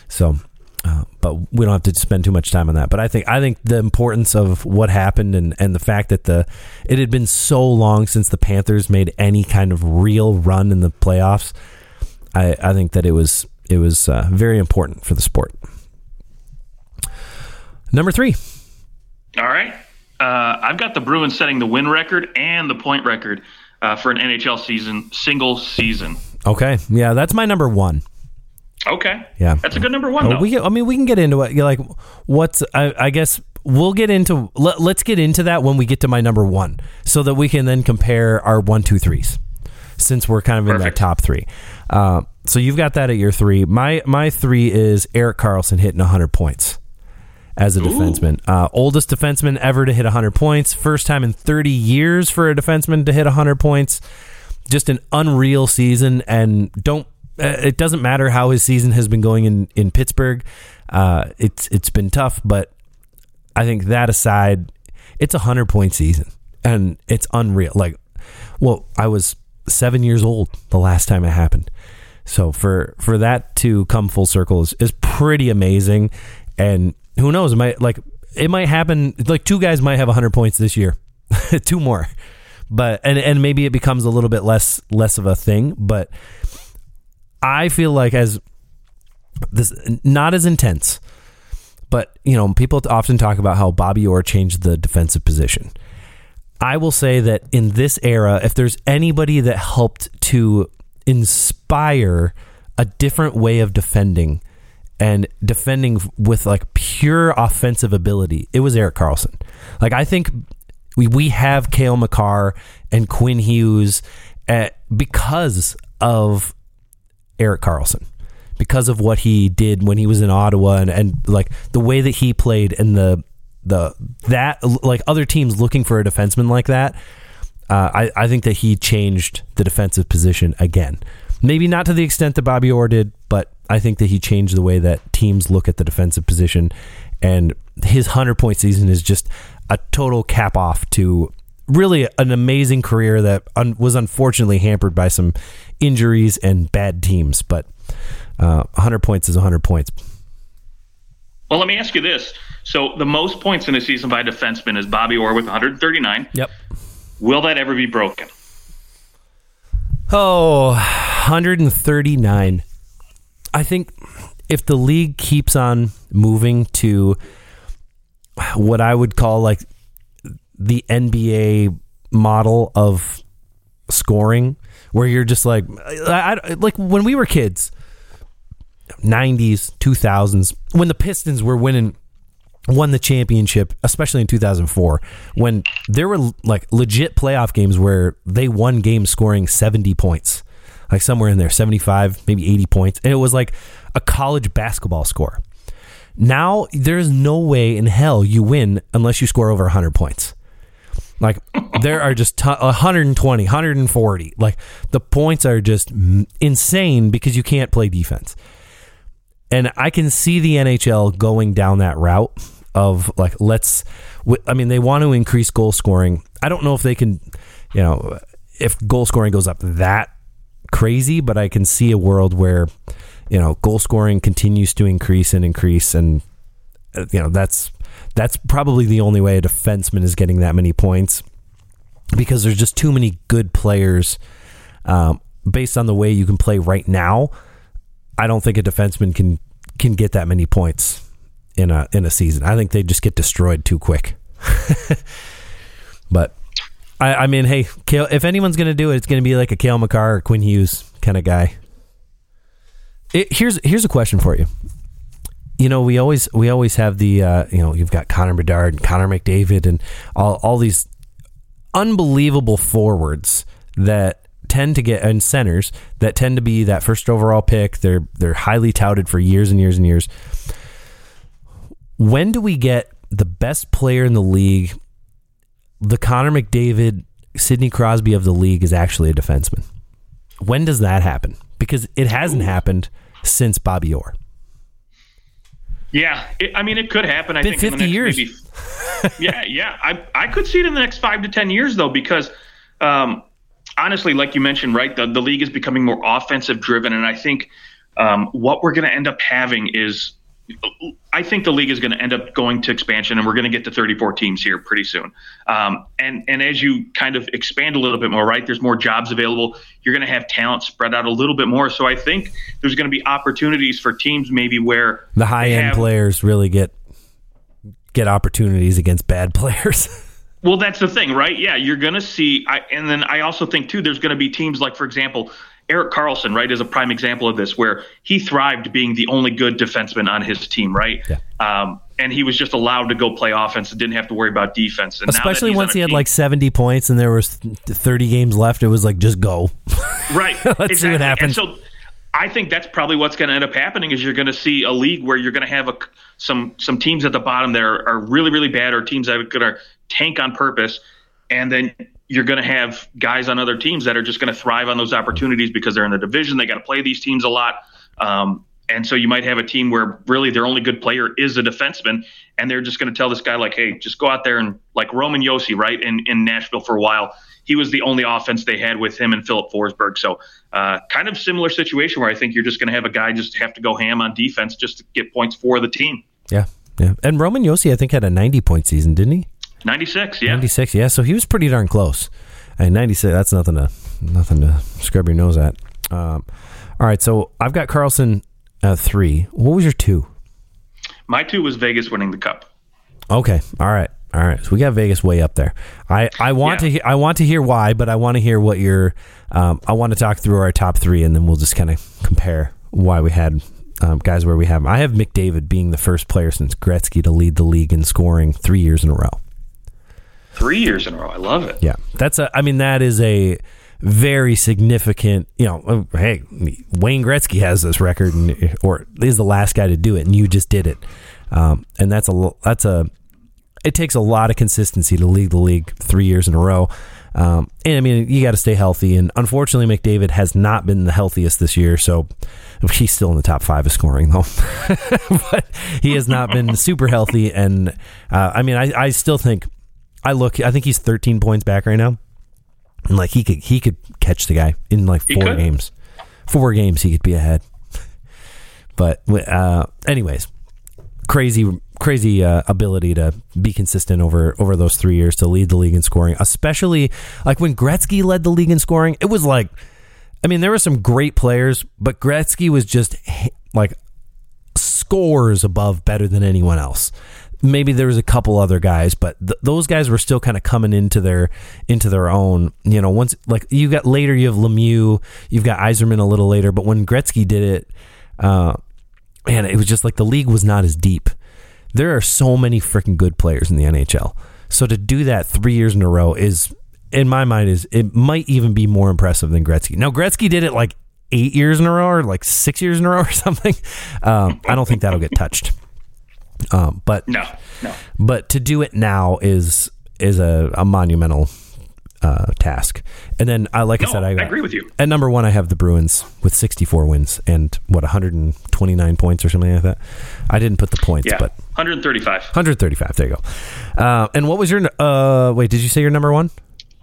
So uh, but we don't have to spend too much time on that. But I think I think the importance of what happened and, and the fact that the it had been so long since the Panthers made any kind of real run in the playoffs. I, I think that it was it was uh, very important for the sport. Number three. All right, uh, I've got the Bruins setting the win record and the point record uh, for an NHL season, single season. Okay, yeah, that's my number one. Okay. Yeah. That's a good number one. Though. We, I mean, we can get into it. You're like, what's? I, I guess we'll get into. Let, us get into that when we get to my number one, so that we can then compare our one, two, threes, since we're kind of in Perfect. that top three. Uh, so you've got that at your three. My my three is Erik Karlsson hitting 100 points as a Ooh. defenseman. Uh, oldest defenseman ever to hit 100 points. First time in 30 years for a defenseman to hit 100 points. Just an unreal season. And don't uh, it doesn't matter how his season has been going in in Pittsburgh. Uh, it's it's been tough, but I think that aside, it's a hundred point season, and it's unreal. Like, well, I was seven years old the last time it happened, so for for that to come full circle is, is pretty amazing. And who knows? It might like it might happen. Like two guys might have hundred points this year, two more, but and and maybe it becomes a little bit less less of a thing, but I feel like as this not as intense, but you know, people often talk about how Bobby Orr changed the defensive position. I will say that in this era, if there's anybody that helped to inspire a different way of defending and defending with like pure offensive ability, it was Erik Karlsson. Like I think we we have Cale Makar and Quinn Hughes at, eh, because of Erik Karlsson, because of what he did when he was in Ottawa and, and like the way that he played and the the that like other teams looking for a defenseman like that. Uh, I I think that he changed the defensive position again. Maybe not to the extent that Bobby Orr did, but I think that he changed the way that teams look at the defensive position. And his hundred point season is just a total cap off to really an amazing career that un- was unfortunately hampered by some injuries and bad teams. But uh, 100 points is 100 points. Well, let me ask you this. So the most points in a season by a defenseman is Bobby Orr with 139. Yep. Will that ever be broken? Oh, 139. I think if the league keeps on moving to what I would call like the NBA model of scoring, where you're just like, I, I, like when we were kids, 90s, 2000s, when the Pistons were winning, won the championship, especially in 2004, when there were like legit playoff games where they won games scoring 70 points, like somewhere in there, 75, maybe 80 points. And it was like a college basketball score. Now, there's no way in hell you win unless you score over 100 points. Like there are just t- 120, 140. Like the points are just insane because you can't play defense. And I can see the NHL going down that route of like let's I mean they want to increase goal scoring. I don't know if they can, you know, if goal scoring goes up that crazy, but I can see a world where you know, goal scoring continues to increase and increase and uh, you know, that's that's probably the only way a defenseman is getting that many points because there's just too many good players um, based on the way you can play right now. I don't think a defenseman can can get that many points in a in a season. I think they just get destroyed too quick. but I, I, mean, hey, Cale, if anyone's going to do it, it's going to be like a Cale Makar or Quinn Hughes kind of guy. It, here's here's a question for you you know, we always we always have the uh, you know you've got Connor Bedard and Connor McDavid and all all these unbelievable forwards that tend to get and centers that tend to be that first overall pick. They're they're highly touted for years and years and years. When do we get the best player in the league? The Connor McDavid, Sidney Crosby of the league is actually a defenseman. When does that happen? Because it hasn't happened since Bobby Orr. Yeah, it, I mean, it could happen. I Been think in the 50 next years. Maybe, yeah, yeah. I I could see it in the next five to ten years though, because um, honestly, like you mentioned, right, the the league is becoming more offensive driven, and I think um, what we're going to end up having is. I think the league is going to end up going to expansion, and we're going to get to 34 teams here pretty soon. Um, and and as you kind of expand a little bit more, right? There's more jobs available. You're going to have talent spread out a little bit more. So I think there's going to be opportunities for teams maybe where The high end have- players really get get opportunities against bad players. Well, that's the thing, right? Yeah, you're going to see. I, and then I also think, too, there's going to be teams like, for example, Erik Karlsson, right, is a prime example of this, where he thrived being the only good defenseman on his team, right? Yeah. Um, and he was just allowed to go play offense and didn't have to worry about defense. And Especially once he had team- like 70 points and there was 30 games left, it was like just go. right. Let's see what happens. And so I think that's probably what's going to end up happening is you're going to see a league where you're going to have a, some some teams at the bottom that are, are really really bad or teams that are going to tank on purpose, and then you're going to have guys on other teams that are just going to thrive on those opportunities because they're in the division. They got to play these teams a lot. Um, and so you might have a team where really their only good player is a defenseman, and they're just going to tell this guy like, "Hey, just go out there and like Roman Josi, right in in Nashville for a while. He was the only offense they had with him and Filip Forsberg. So uh, kind of similar situation where I think you're just going to have a guy just have to go ham on defense just to get points for the team. yeah. Yeah. And Roman Josi, I think, had a 90 point season, didn't he? 96, yeah. 96. Yeah. So he was pretty darn close. And 96, that's nothing to nothing to scrub your nose at. Um, all right. So I've got Karlsson at three. What was your two? My two was Vegas winning the cup. Okay. All right. All right. So we got Vegas way up there. I, I want Yeah. to he- I want to hear why, but I want to hear what your um, I want to talk through our top three, and then we'll just kind of compare why we had um, guys where we have. I have McDavid being the first player since Gretzky to lead the league in scoring three years in a row. Three years in a row. I love it. Yeah, that's a. I mean, that is a very significant. You know, uh, hey, Wayne Gretzky has this record, and or is the last guy to do it, and you just did it. Um, and that's a that's a. It takes a lot of consistency to lead the league three years in a row. Um, and I mean, you got to stay healthy. And unfortunately, McDavid has not been the healthiest this year. So he's still in the top five of scoring, though. but he has not been super healthy. And uh, I mean, I, I still think I look. I think he's 13 points back right now. And like he could he could catch the guy in like four games. Four games he could be ahead. But uh, anyways, crazy crazy uh, ability to be consistent over over those three years to lead the league in scoring. Especially like when Gretzky led the league in scoring, it was like, I mean, there were some great players, but Gretzky was just like scores above better than anyone else. Maybe there was a couple other guys, but th- those guys were still kind of coming into their into their own. You know, once like you got later, you have Lemieux, you've got Yzerman a little later, but when Gretzky did it, uh, man, it was just like the league was not as deep. There are so many freaking good players in the NHL. So to do that three years in a row is, in my mind, is it might even be more impressive than Gretzky. Now Gretzky did it like eight years in a row or like six years in a row or something. Um, I don't think that'll get touched. Um, but No, no. but to do it now is is a, a monumental uh, task. And then I like I said, I, I agree with you. At number one, I have the Bruins with 64 wins and what 129 points or something like that. I didn't put the points, Yeah, but 135. 135. There you go. Uh, and what was your? Uh, wait, did you say your number one?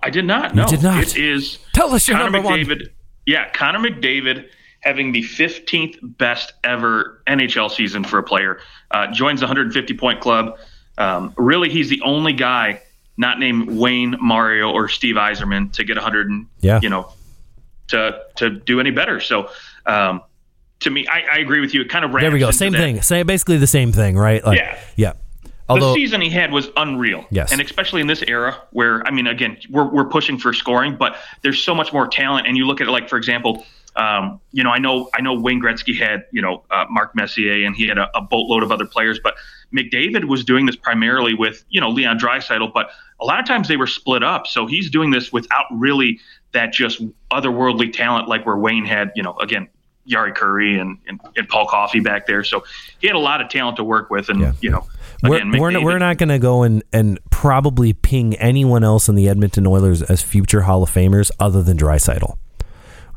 I did not. No, did not. It is Tell us your Connor number one. McDavid. Yeah, Connor McDavid having the 15th best ever NHL season for a player. Uh, joins the 150 point club. Um, really, he's the only guy not named Wayne, Mario, or Steve Yzerman to get 100. And, Yeah. You know, to to do any better. So. Um, to me, I, I agree with you. It kind of There we go. Same that- thing. Same, basically the same thing, right? Like, Yeah. Yeah. Although, the season he had was unreal. Yes. And especially in this era where, I mean, again, we're, we're pushing for scoring, but there's so much more talent. And you look at it like, for example, um, you know, I know, I know Wayne Gretzky had, you know, uh, Mark Messier and he had a, a boatload of other players, but McDavid was doing this primarily with, you know, Leon Draisaitl, but a lot of times they were split up. So he's doing this without really that just otherworldly talent like where Wayne had, you know, again, Jari Kurri and, and, and, Paul Coffey back there. So he had a lot of talent to work with. And, yeah. you know, again, we're, we're, not, we're not going to go and, and probably ping anyone else in the Edmonton Oilers as future Hall of Famers other than Draisaitl.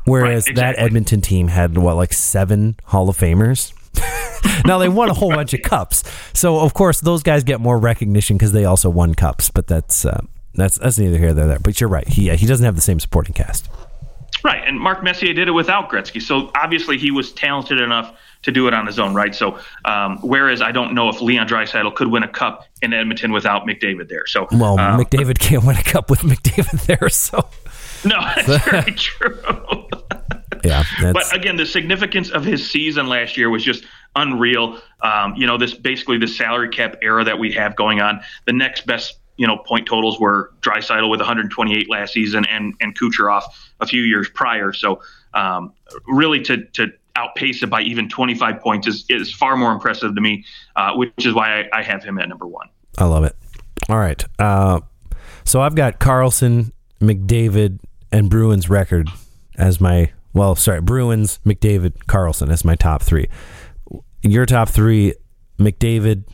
Whereas right, exactly. that Edmonton team had, what, like seven Hall of Famers? now they won a whole bunch of cups, so of course those guys get more recognition because they also won cups. But that's uh, that's that's neither here nor there. But you're right. He uh, he doesn't have the same supporting cast. Right, and Mark Messier did it without Gretzky, so obviously he was talented enough to do it on his own, right? So, um, whereas I don't know if Leon Draisaitl could win a cup in Edmonton without McDavid there. So, well, uh, McDavid can't win a cup with McDavid there, so no, that's very true. yeah, but again, the significance of his season last year was just unreal. Um, you know, this basically the salary cap era that we have going on. The next best you know point totals were Draisaitl with 128 last season and and Kucherov a few years prior. So um, really to to outpace it by even 25 points is is far more impressive to me, uh, which is why I, I, have him at number one. I love it. All right, uh, so I've got Karlsson, McDavid, and Bruins record as my well, sorry, Bruins, McDavid, Karlsson as my top three. Your top three: McDavid,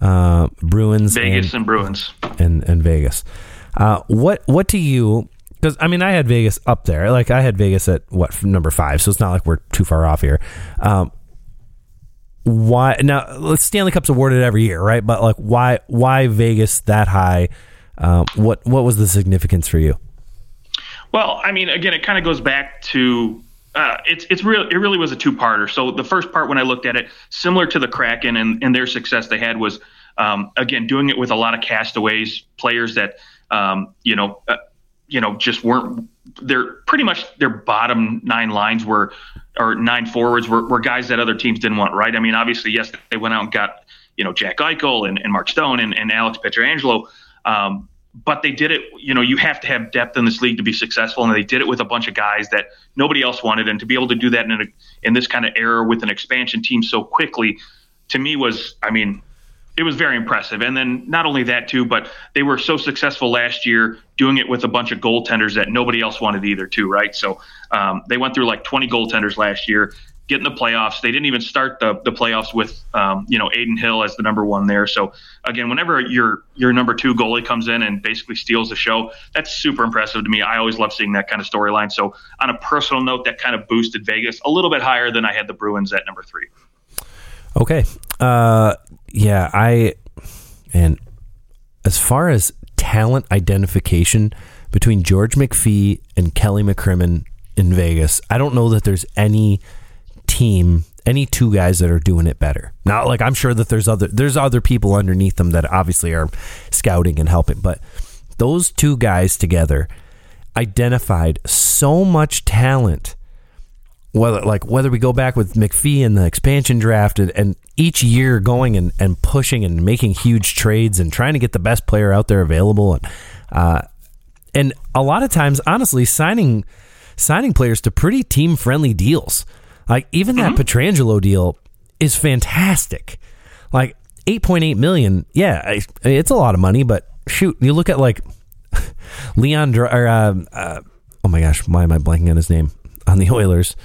uh, Bruins, Vegas, and, and, Bruins, and and Vegas. Uh, what what do you? Because I mean, I had Vegas up there. Like I had Vegas at what number five, so it's not like we're too far off here. Um, why now? Stanley Cup's awarded every year, right? But like, why why Vegas that high? Um, what what was the significance for you? Well, I mean, again, it kind of goes back to uh, it's it's real. It really was a two parter. So the first part, when I looked at it, similar to the Kraken and, and their success they had was um, again doing it with a lot of castaways, players that um, you know uh, you know just weren't. They're pretty much their bottom nine lines were or nine forwards were, were guys that other teams didn't want. Right? I mean, obviously, yes, they went out and got you know Jack Eichel and, and Mark Stone and, and Alex Pietrangelo. Um, but they did it. You know, you have to have depth in this league to be successful, and they did it with a bunch of guys that nobody else wanted. And to be able to do that in a, in this kind of era with an expansion team so quickly, to me was, I mean, it was very impressive. And then not only that too, but they were so successful last year doing it with a bunch of goaltenders that nobody else wanted either too, right? So um, they went through like 20 goaltenders last year get in the playoffs. They didn't even start the, the playoffs with um, you know Adin Hill as the number one there. So again, whenever your your number two goalie comes in and basically steals the show, that's super impressive to me. I always love seeing that kind of storyline. So on a personal note, that kind of boosted Vegas a little bit higher than I had the Bruins at number three. Okay, uh, yeah, I and as far as talent identification between George McPhee and Kelly McCrimmon in Vegas, I don't know that there's any team any two guys that are doing it better. Now, like I'm sure that there's other there's other people underneath them that obviously are scouting and helping, but those two guys together identified so much talent. Whether like whether we go back with McPhee in the expansion draft and, and each year going and, and pushing and making huge trades and trying to get the best player out there available and uh, and a lot of times honestly signing signing players to pretty team friendly deals like even that mm-hmm. Pietrangelo deal is fantastic. Like 8.8 million. Yeah, it's a lot of money, but shoot, you look at like Leon or uh, uh, oh my gosh, why am I blanking on his name on the Oilers?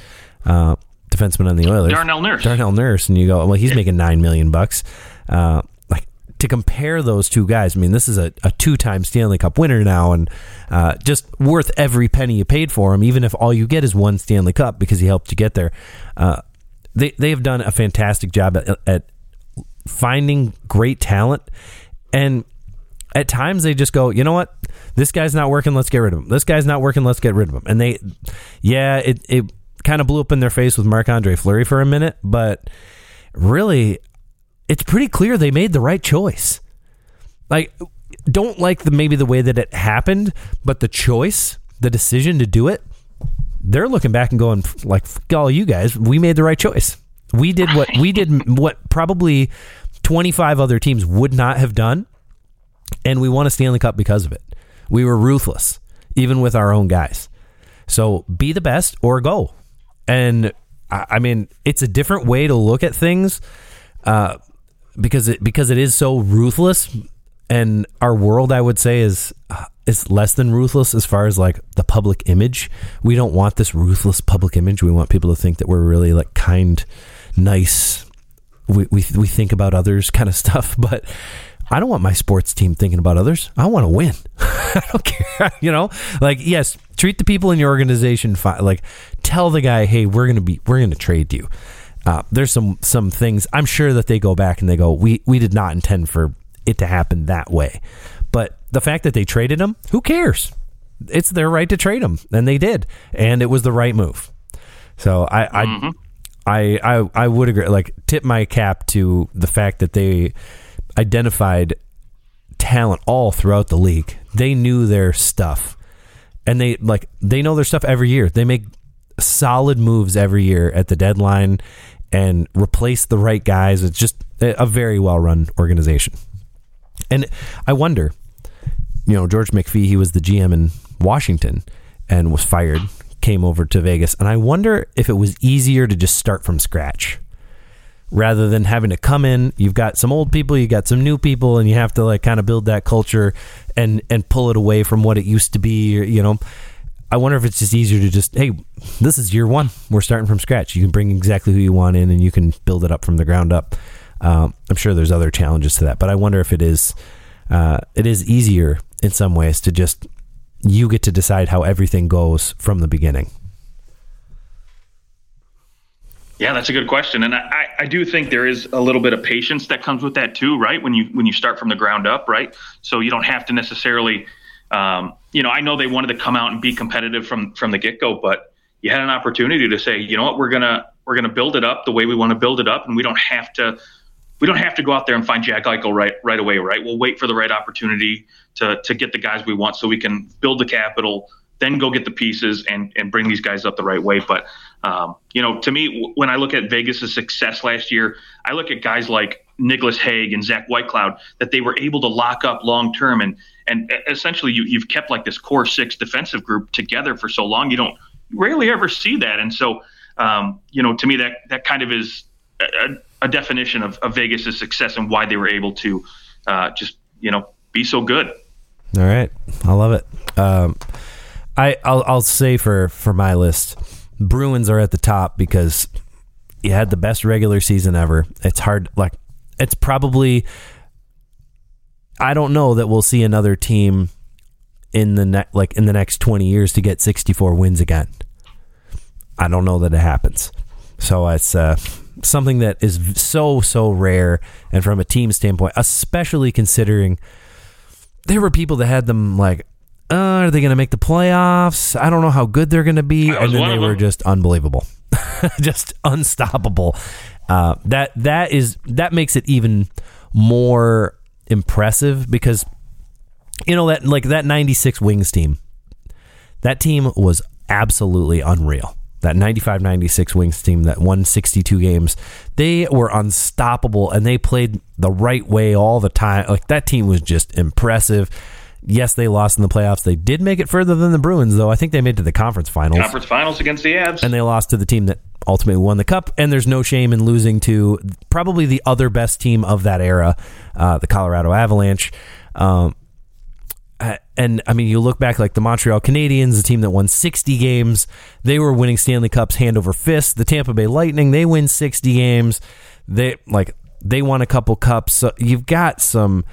Uh, defenseman on the Oilers, Darnell Nurse. Darnell Nurse, and you go, well, he's making nine million bucks. Uh, to compare those two guys, I mean, this is a, a two time Stanley Cup winner now and uh, just worth every penny you paid for him, even if all you get is one Stanley Cup because he helped you get there. Uh, they, they have done a fantastic job at, at finding great talent. And at times they just go, you know what? This guy's not working. Let's get rid of him. This guy's not working. Let's get rid of him. And they, yeah, it, it kind of blew up in their face with Marc Andre Fleury for a minute, but really, it's pretty clear they made the right choice. Like, don't like the maybe the way that it happened, but the choice, the decision to do it, they're looking back and going like, "All you guys, we made the right choice. We did what we did what probably 25 other teams would not have done, and we won a Stanley Cup because of it. We were ruthless, even with our own guys. So be the best or go. And I mean, it's a different way to look at things. Uh, because it because it is so ruthless. and our world, I would say, is uh, is less than ruthless as far as like the public image. We don't want this ruthless public image. We want people to think that we're really like kind, nice. We we we think about others kind of stuff, but. I don't want my sports team thinking about others. I want to win. I don't care. you know, like yes, treat the people in your organization fine. Like tell the guy, hey, we're gonna be, we're gonna trade you. Uh, there's some some things I'm sure that they go back and they go, we we did not intend for it to happen that way. But the fact that they traded him, who cares? It's their right to trade him, and they did, and it was the right move. So I I, mm-hmm. I I I would agree. Like tip my cap to the fact that they identified talent all throughout the league. They knew their stuff, and they like they know their stuff every year. They make solid moves every year at the deadline and replace the right guys. It's just a very well run organization. And I wonder, you know, George McPhee, he was the GM in Washington and was fired, came over to Vegas. And I wonder if it was easier to just start from scratch rather than having to come in. You've got some old people, you got some new people, and you have to like kind of build that culture and and pull it away from what it used to be. You know, I wonder if it's just easier to just hey, this is year one. We're starting from scratch. You can bring exactly who you want in, and you can build it up from the ground up. Um, I'm sure there's other challenges to that, but I wonder if it is uh, it is easier in some ways to just you get to decide how everything goes from the beginning. Yeah, that's a good question, and I, I do think there is a little bit of patience that comes with that too, right? When you when you start from the ground up, right? So you don't have to necessarily, um, you know, I know they wanted to come out and be competitive from from the get go, but you had an opportunity to say, you know what, we're gonna we're gonna build it up the way we want to build it up, and we don't have to we don't have to go out there and find Jack Eichel right right away, right? We'll wait for the right opportunity to to get the guys we want, so we can build the capital, then go get the pieces and and bring these guys up the right way. But um, you know, to me, when I look at Vegas' success last year, I look at guys like Nicolas Hague and Zach Whitecloud that they were able to lock up long term, and and essentially you, you've kept like this core six defensive group together for so long. You don't rarely ever see that, and so um, you know, to me that that kind of is a, a definition of, of Vegas' success and why they were able to uh, just you know be so good. All right, I love it. Um, I I'll, I'll say for for my list. Bruins are at the top because you had the best regular season ever. It's hard, like, it's probably, I don't know that we'll see another team in the ne- like in the next 20 years to get 64 wins again. I don't know that it happens. So it's uh, something that is so so rare and from a team standpoint, especially considering there were people that had them like uh, are they going to make the playoffs? I don't know how good they're going to be. And then they were just unbelievable, just unstoppable. Uh, that that is that makes it even more impressive because you know that like that 96 wings team that team was absolutely unreal that 95 96 wings team that won 62 games they were unstoppable and they played the right way all the time like that team was just impressive yes, they lost in the playoffs. They did make it further than the Bruins, though. I think they made it to the conference finals. Conference finals against the Avs. And they lost to the team that ultimately won the cup. And there's no shame in losing to probably the other best team of that era, uh, the Colorado Avalanche. Um, and I mean, you look back like the Montreal Canadiens, the team that won 60 games, they were winning Stanley Cups hand over fist. The Tampa Bay Lightning, they win 60 games. They like they won a couple cups. So you've got some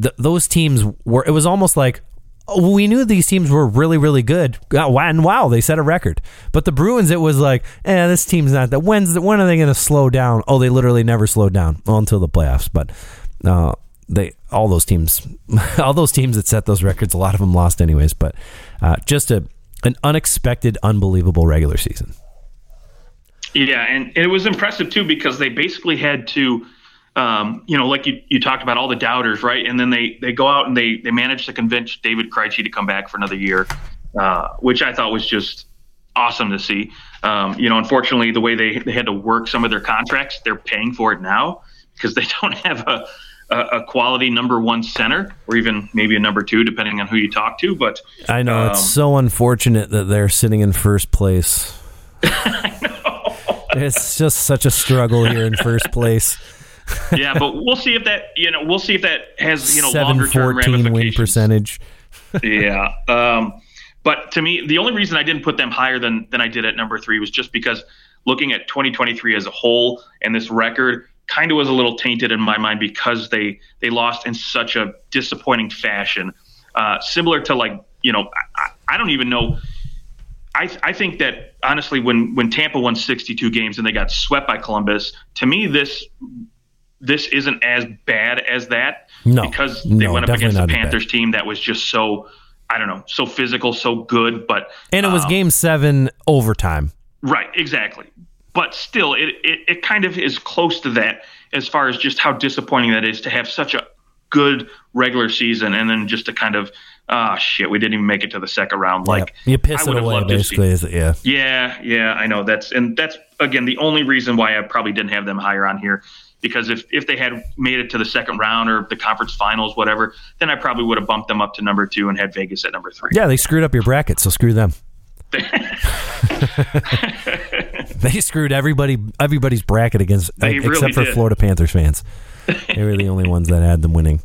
th- those teams were. It was almost like oh, we knew these teams were really, really good. And wow, they set a record. But the Bruins, it was like, eh, this team's not that. When's when are they going to slow down? Oh, they literally never slowed down well, until the playoffs. But uh, they all those teams, all those teams that set those records, a lot of them lost anyways. But uh, just a an unexpected, unbelievable regular season. Yeah, and it was impressive too because they basically had to um, you know, like you, you talked about all the doubters, right? And then they, they go out and they, they manage to convince David Krejci to come back for another year, uh, which I thought was just awesome to see. Um, you know, unfortunately, the way they, they had to work some of their contracts, they're paying for it now because they don't have a, a, a, quality number one center or even maybe a number two, depending on who you talk to. But I know um, it's so unfortunate that they're sitting in first place. I know. It's just such a struggle here in first place. yeah, but we'll see if that you know we'll see if that has you know longer term fourteen win ramifications. percentage. yeah. Um, but to me, the only reason I didn't put them higher than than I did at number three was just because looking at 2023 as a whole and this record kind of was a little tainted in my mind because they they lost in such a disappointing fashion, uh, similar to like you know I, I don't even know. I, I think that honestly, when when Tampa won 62 games and they got swept by Columbus, to me this this isn't as bad as that No, because they no, went up against the as bad. Panthers team that was just so I don't know so physical, so good. But And it was um, game seven overtime. right, exactly. But still, it, it it kind of is close to that as far as just how disappointing that is to have such a good regular season and then just to kind of ah shit, we didn't even make it to the second round. Like Yeah. you piss it away loved to see- basically. Is it? Yeah. yeah, yeah, I know. That's and that's again the only reason why I probably didn't have them higher on here. Because if, if they had made it to the second round or the conference finals, whatever, then I probably would have bumped them up to number two and had Vegas at number three. Yeah, they screwed up your bracket, so screw them. they screwed everybody everybody's bracket against They except really for did. Florida Panthers fans. they were the only ones that had them winning.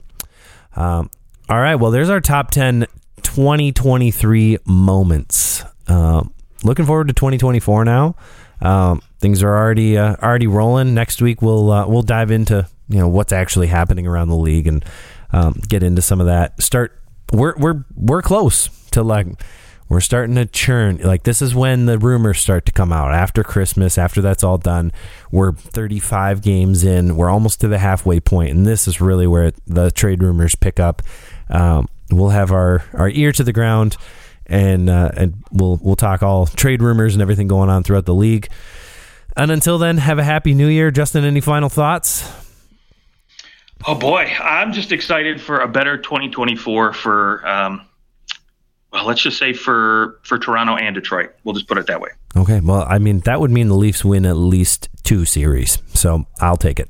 Um, all right, well, there's our top 10 2023 moments. Um, looking forward to 2024 now. Um, things are already uh, already rolling. Next week we'll uh, we'll dive into you know what's actually happening around the league and um, get into some of that. Start we're we're we're close to like we're starting to churn. Like this is when the rumors start to come out after Christmas. After that's all done, we're 35 games in. We're almost to the halfway point, and this is really where the trade rumors pick up. Um, we'll have our our ear to the ground, and uh, and we'll we'll talk all trade rumors and everything going on throughout the league. And until then, have a happy New Year, Justin. Any final thoughts? Oh boy, I'm just excited for a better 2024 for, um, well, let's just say for for Toronto and Detroit. We'll just put it that way. Okay, well, I mean that would mean the Leafs win at least two series, so I'll take it.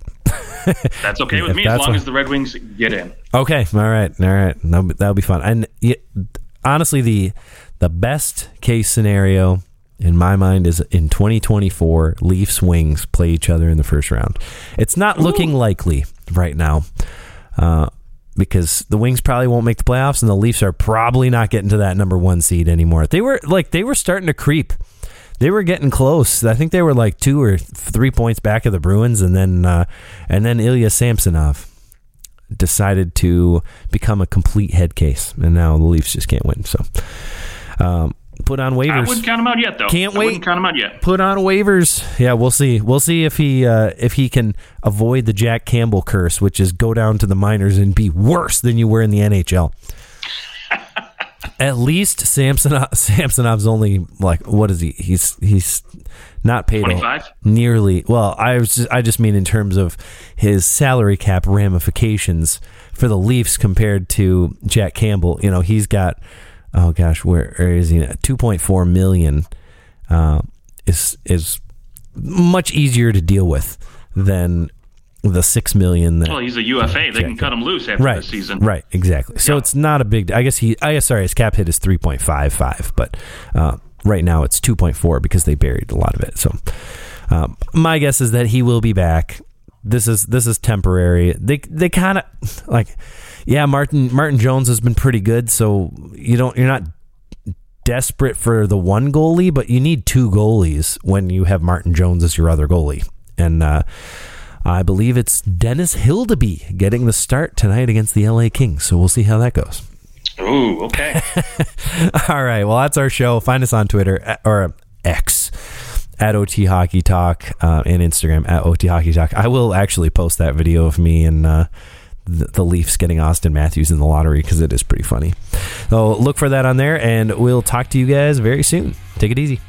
That's okay with me as long what- as the Red Wings get in. Okay, all right, all right, that'll be, that'll be fun. And yeah, honestly, the the best case scenario in my mind is in 2024, Leafs Wings play each other in the first round. It's not looking likely right now. Uh, because the Wings probably won't make the playoffs, and the Leafs are probably not getting to that number one seed anymore. They were like they were starting to creep. They were getting close. I think they were like two or three points back of the Bruins, and then uh, and then Ilya Samsonov decided to become a complete head case, and now the Leafs just can't win. So, um, put on waivers. I wouldn't count him out yet, though. Can't I wait. wouldn't count him out yet. Put on waivers. Yeah, we'll see. We'll see if he uh, if he can avoid the Jack Campbell curse, which is go down to the minors and be worse than you were in the NHL. At least Samsonov, Samsonov's only like what is he? He's he's not paid nearly. Well, I was just, I just mean in terms of his salary cap ramifications for the Leafs compared to Jack Campbell. You know, he's got oh gosh, where, where is he? Two point four million uh, is is much easier to deal with than the six million that Well, he's a UFA. They can cut him loose after right the season. right exactly so Yeah. it's not a big i guess he i guess sorry his cap hit is 3.55 but uh, right now it's 2.4 because they buried a lot of it so um, my guess is that he will be back this is this is temporary they they kind of like yeah martin martin jones has been pretty good so you don't you're not desperate for the one goalie but you need two goalies when you have martin jones as your other goalie and uh I believe it's Dennis Hildeby getting the start tonight against the LA Kings. So we'll see how that goes. Ooh, okay. All right. Well, that's our show. Find us on Twitter or X at OT Hockey Talk uh, and Instagram at OT Hockey Talk. I will actually post that video of me and uh, the, Leafs getting Auston Matthews in the lottery because it is pretty funny. So look for that on there, and we'll talk to you guys very soon. Take it easy.